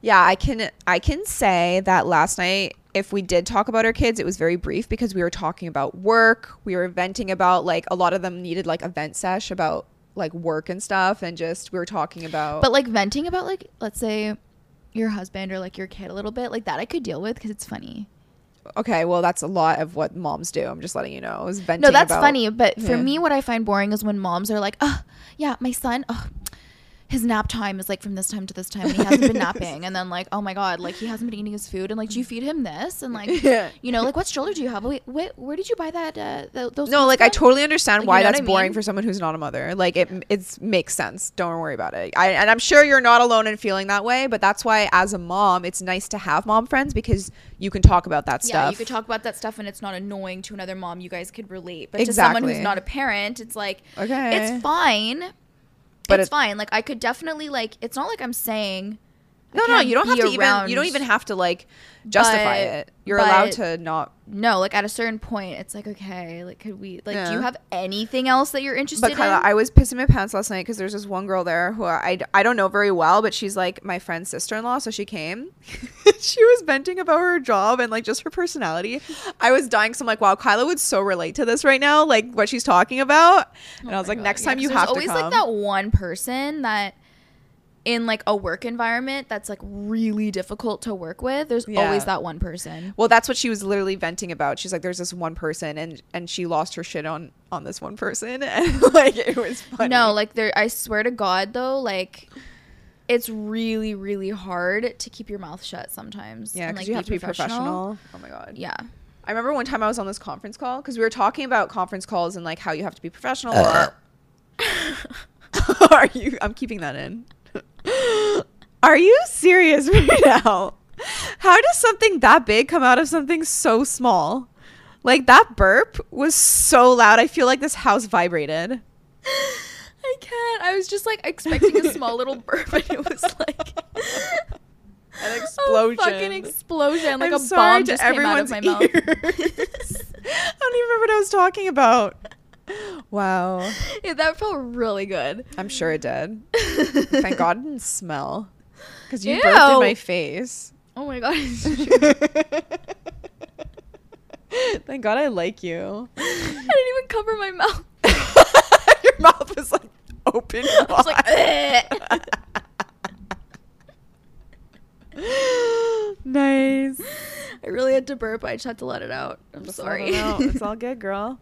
yeah, I can I can say that last night if we did talk about our kids, it was very brief because we were talking about work. We were venting about like a lot of them needed like a vent sesh about like work and stuff, and just we were talking about. but like venting about like let's say your husband or like your kid a little bit like that I could deal with because it's funny okay, well that's a lot of what moms do. I'm just letting you know. Is venting. no that's about- funny but for Yeah. me what I find boring is when moms are like oh yeah my son oh his nap time is like from this time to this time and he hasn't been napping and then like oh my god like he hasn't been eating his food and like do you feed him this and like Yeah. you know like what stroller do you have wait, wait where did you buy that uh th- those No, like I totally understand Like, you why know that's I boring for someone who's not a mother. Like it, it makes sense. Don't worry about it. I, and I'm sure you're not alone in feeling that way. But that's why, as a mom, it's nice to have mom friends because you can talk about that stuff. Yeah, stuff. you could talk about that stuff and it's not annoying to another mom. You guys could relate. But to someone who's not a parent, it's like Okay. it's fine. But it's it- fine. Like I could definitely like it's not like I'm saying no, no, you don't have to even. You don't even have to like justify But- it. You're allowed to not. No, like at a certain point it's like okay, like could we like do you have anything else that you're interested But Kyla, in? I was pissing my pants last night because there's this one girl there who I, I don't know very well, but she's like my friend's sister in law. So she came. she was venting about her job and like just her personality. I was dying. So I'm like, wow, Kyla would so relate to this right now, like what she's talking about. And oh I was like, Oh God, next yeah, time you have to. always come. like that one person that in like a work environment that's like really difficult to work with. There's Yeah. always that one person. well, that's what she was literally venting about. She's like, there's this one person, and and she lost her shit on on this one person, and like it was funny. No, like there I swear to God though, like it's really, really hard to keep your mouth shut sometimes. yeah, and, because like, you have to be professional. Oh my god. Yeah. I remember one time I was on this conference call because we were talking about conference calls and like how you have to be professional. Uh. Are you? I'm keeping that in. Are you serious right now? How does something that big come out of something so small? Like that burp was so loud. I feel like this house vibrated. I can't. I was just like expecting a small little burp and it was like An a explosion. fucking explosion. Like I'm a bomb to just came out of my mouth. I don't even remember what I was talking about. Wow. Yeah, that felt really good. I'm sure it did. Thank God it didn't smell. Because you burped in my face. Oh my god. Thank God I like you. I didn't even cover my mouth. Your mouth was like open. I was like, nice. I really had to burp. I just had to let it out. I'm Just sorry. it out. It's all good, girl.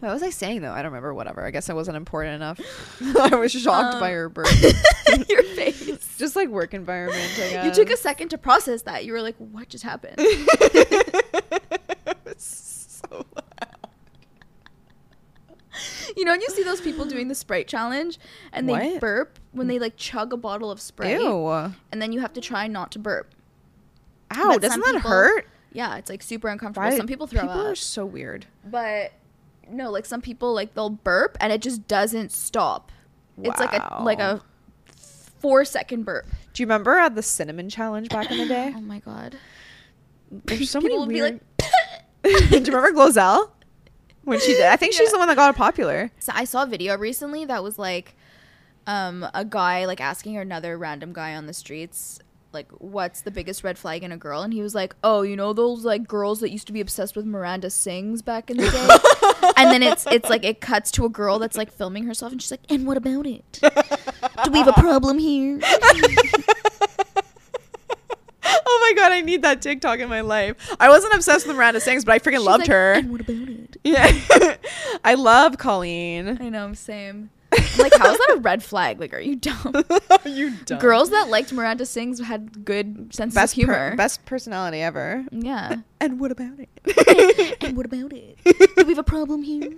What was I saying though? I don't remember. Whatever. I guess I wasn't important enough. I was shocked by Um, your burp. Your face. Just like work environment. You took a second to process that. You were like, what just happened? so loud. you know when you see those people doing the Sprite challenge and they What? burp when they like chug a bottle of Sprite Ew. and then you have to try not to burp. Ow, But doesn't that people- hurt? Yeah, it's like super uncomfortable. Why- Some people throw People up. People are so weird. but no, like some people like they'll burp and it just doesn't stop. It's like a like a 4 second burp. Do you remember at the cinnamon challenge back in the day? Oh my god. There's so people many would be like Do you remember Glozell when she did? I think she's the one that got it popular. So I saw a video recently that was like um a guy like asking another random guy on the streets like what's the biggest red flag in a girl and he was like oh you know those like girls that used to be obsessed with Miranda Sings back in the day and then it's it's like it cuts to a girl that's like filming herself and she's like and what about it Do we have a problem here? Oh my god, I need that TikTok in my life. I wasn't obsessed with Miranda Sings, but I freaking loved her. And what about it? Yeah. I love Colleen. I know, same. Like, how is that a red flag? Like, are you dumb? you dumb. Girls that liked Miranda Sings had good sense best of humor. per- best personality ever. yeah. And what about it? and what about it? Do we have a problem here?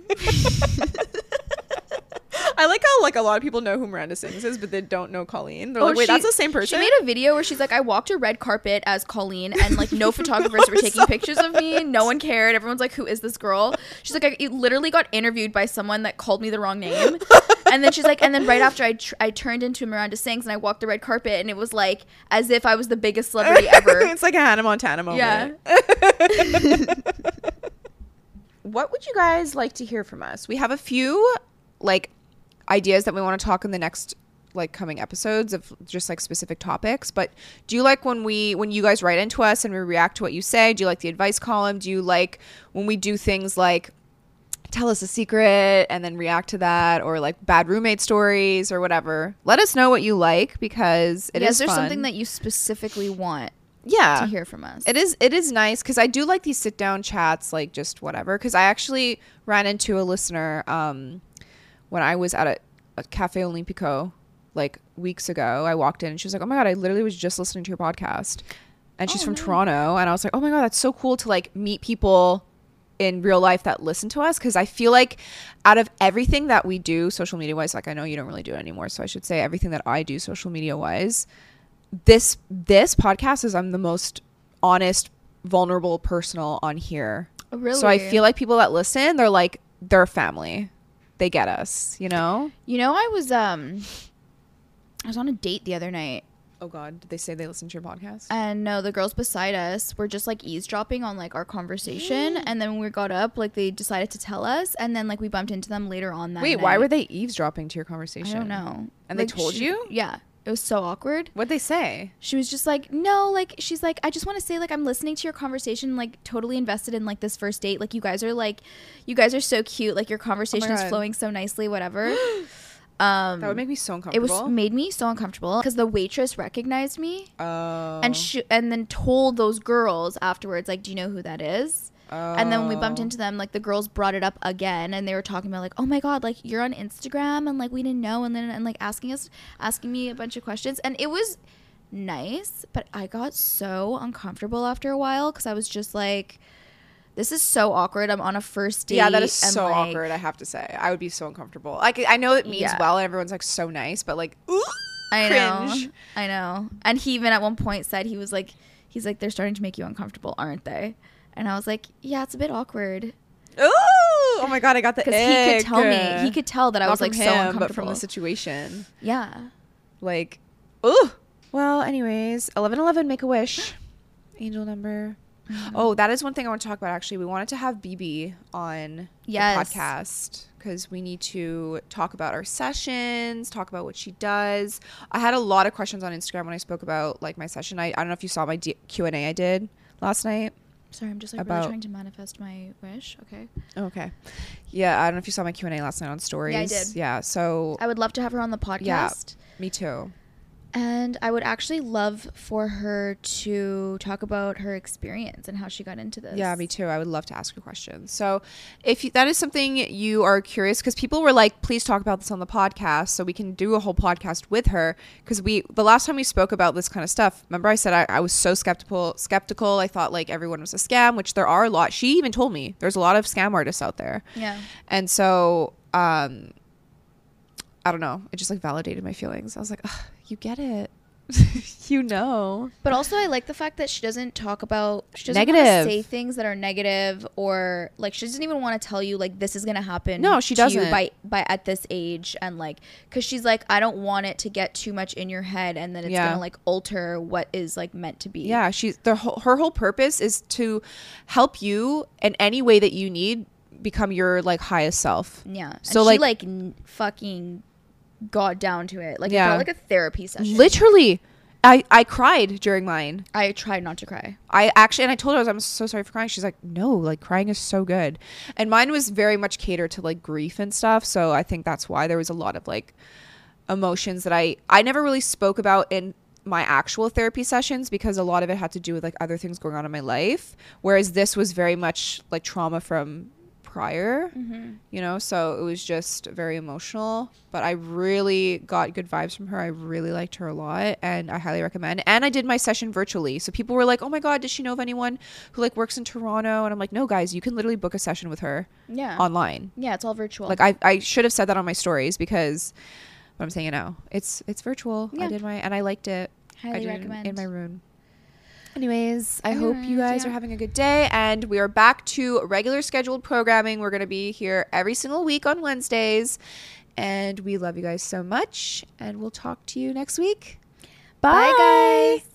I like how like a lot of people know who Miranda Sings is, but they don't know Colleen. They're oh, like, wait, Oh, she- that's the same person. She made a video where she's like, I walked a red carpet as Colleen, and like no photographers were taking pictures of me. No one cared. Everyone's like, Who is this girl? She's like, I literally got interviewed by someone that called me the wrong name. And then she's like, and then right after I, tr- I turned into Miranda Sings and I walked the red carpet, and it was like as if I was the biggest celebrity ever. it's like a Hannah Montana moment. yeah. what would you guys like to hear from us? We have a few like ideas that we want to talk in the next like coming episodes of just like specific topics. But do you like when we when you guys write into us and we react to what you say? Do you like the advice column? Do you like when we do things like tell us a secret and then react to that or like bad roommate stories or whatever? Let us know what you like because it is yeah, is there fun. something that you specifically want yeah to hear from us? it is it is nice because I do like these sit down chats, like just whatever. Because I actually ran into a listener um, when I was at a, a Cafe Olimpico like weeks ago. I walked in and she was like, "Oh my god, I literally was just listening to your podcast," and she's oh, from Toronto. And I was like, "Oh my god, that's so cool to like meet people." in real life that listen to us because I feel like out of everything that we do social media wise, like I know you don't really do it anymore, so I should say everything that I do social media wise, this this podcast is I'm the most honest, vulnerable, personal on here. Oh, really? So I feel like people that listen, they're like they're family. They get us, you know? You know, I was um, I was on a date the other night, Oh god, did they say they listened to your podcast? and no, the girls beside us were just like eavesdropping on like our conversation, and then when we got up, like they decided to tell us, and then like we bumped into them later on that. Wait, why were they eavesdropping to your conversation? I don't know. And they told she- you? Yeah, it was so awkward. What'd they say? She was just like, no, like she's like, I just want to say like I'm listening to your conversation, like totally invested in like this first date. Like you guys are like, you guys are so cute. Like your conversation is flowing so nicely. Whatever. um, That would make me so uncomfortable. it was made me so uncomfortable because the waitress recognized me oh. and she and then told those girls afterwards like do you know who that is and then when we bumped Oh. into them like the girls brought it up again and they were talking about like oh my god like you're on instagram and like we didn't know and then and like asking us asking me a bunch of questions and it was nice but i got so uncomfortable after a while because i was just like this is so awkward i'm on a first date Yeah, that is so like, awkward. I have to say, I would be so uncomfortable. Like, I know it means Yeah. well, and everyone's like so nice, but like, ooh, I cringe. know. I know. And he even at one point said he was like, he's like, they're starting to make you uncomfortable, aren't they? And I was like, yeah, it's a bit awkward Ooh, oh my god, I got the because he could tell me, he could tell that I Not was like from so uncomfortable. but from the situation. yeah. Like, ooh. Well, anyways, eleven eleven, make a wish, angel number. Mm-hmm. Oh, that is one thing I want to talk about. Actually, we wanted to have BB on Yes. the podcast because we need to talk about our sessions, talk about what she does. I had a lot of questions on Instagram when I spoke about like my session. I, I don't know if you saw my D- Q and A I did last night. Sorry, I'm just like About- really trying to manifest my wish. Okay. Okay. Yeah, I don't know if you saw my Q and A last night on stories. Yeah, I did. Yeah, so I would love to have her on the podcast. Yeah. me too. And I would actually love for her to talk about her experience and how she got into this. Yeah, me too. I would love to ask her questions. So, if you, that is something you are curious, because people were like, "Please talk about this on the podcast," so we can do a whole podcast with her. Because we, the last time we spoke about this kind of stuff, remember I said I, I was so skeptical. Skeptical. I thought like everyone was a scam, which there are a lot. She even told me there's a lot of scam artists out there. Yeah. And so, um, I don't know. It just like validated my feelings. I was like, Ugh, "You get it." you know. But also, I like the fact that she doesn't talk about she doesn't Negative. say things that are negative or like she doesn't even want to tell you like this is gonna happen. No, she to doesn't. by by at this age and like because she's like I don't want it to get too much in your head and then it's Yeah. gonna like alter what is like meant to be. Yeah, she's the whole, her whole purpose is to help you in any way that you need become your like highest self. yeah. So, and like- she like n- fucking got down to it. Like Yeah. it felt like a therapy session. Literally, I I cried during mine. I tried not to cry. I actually and I told her I was I'm so sorry for crying. She's like, "No, like crying is so good." And mine was very much catered to like grief and stuff, so I think that's why there was a lot of like emotions that I I never really spoke about in my actual therapy sessions because a lot of it had to do with like other things going on in my life whereas this was very much like trauma from prior mm-hmm. you know so it was just very emotional but i really got good vibes from her i really liked her a lot and i highly recommend and i did my session virtually so people were like oh my god does she know of anyone who like works in toronto and i'm like no guys you can literally book a session with her Yeah. online yeah, it's all virtual. like I, I should have said that on my stories because but I'm saying it now. It's it's virtual. I did my and I liked it. I Highly recommend. in my room. Anyways, I hope you guys yeah. are having a good day and we are back to regular scheduled programming. We're going to be here every single week on Wednesdays and we love you guys so much and we'll talk to you next week. Bye, guys.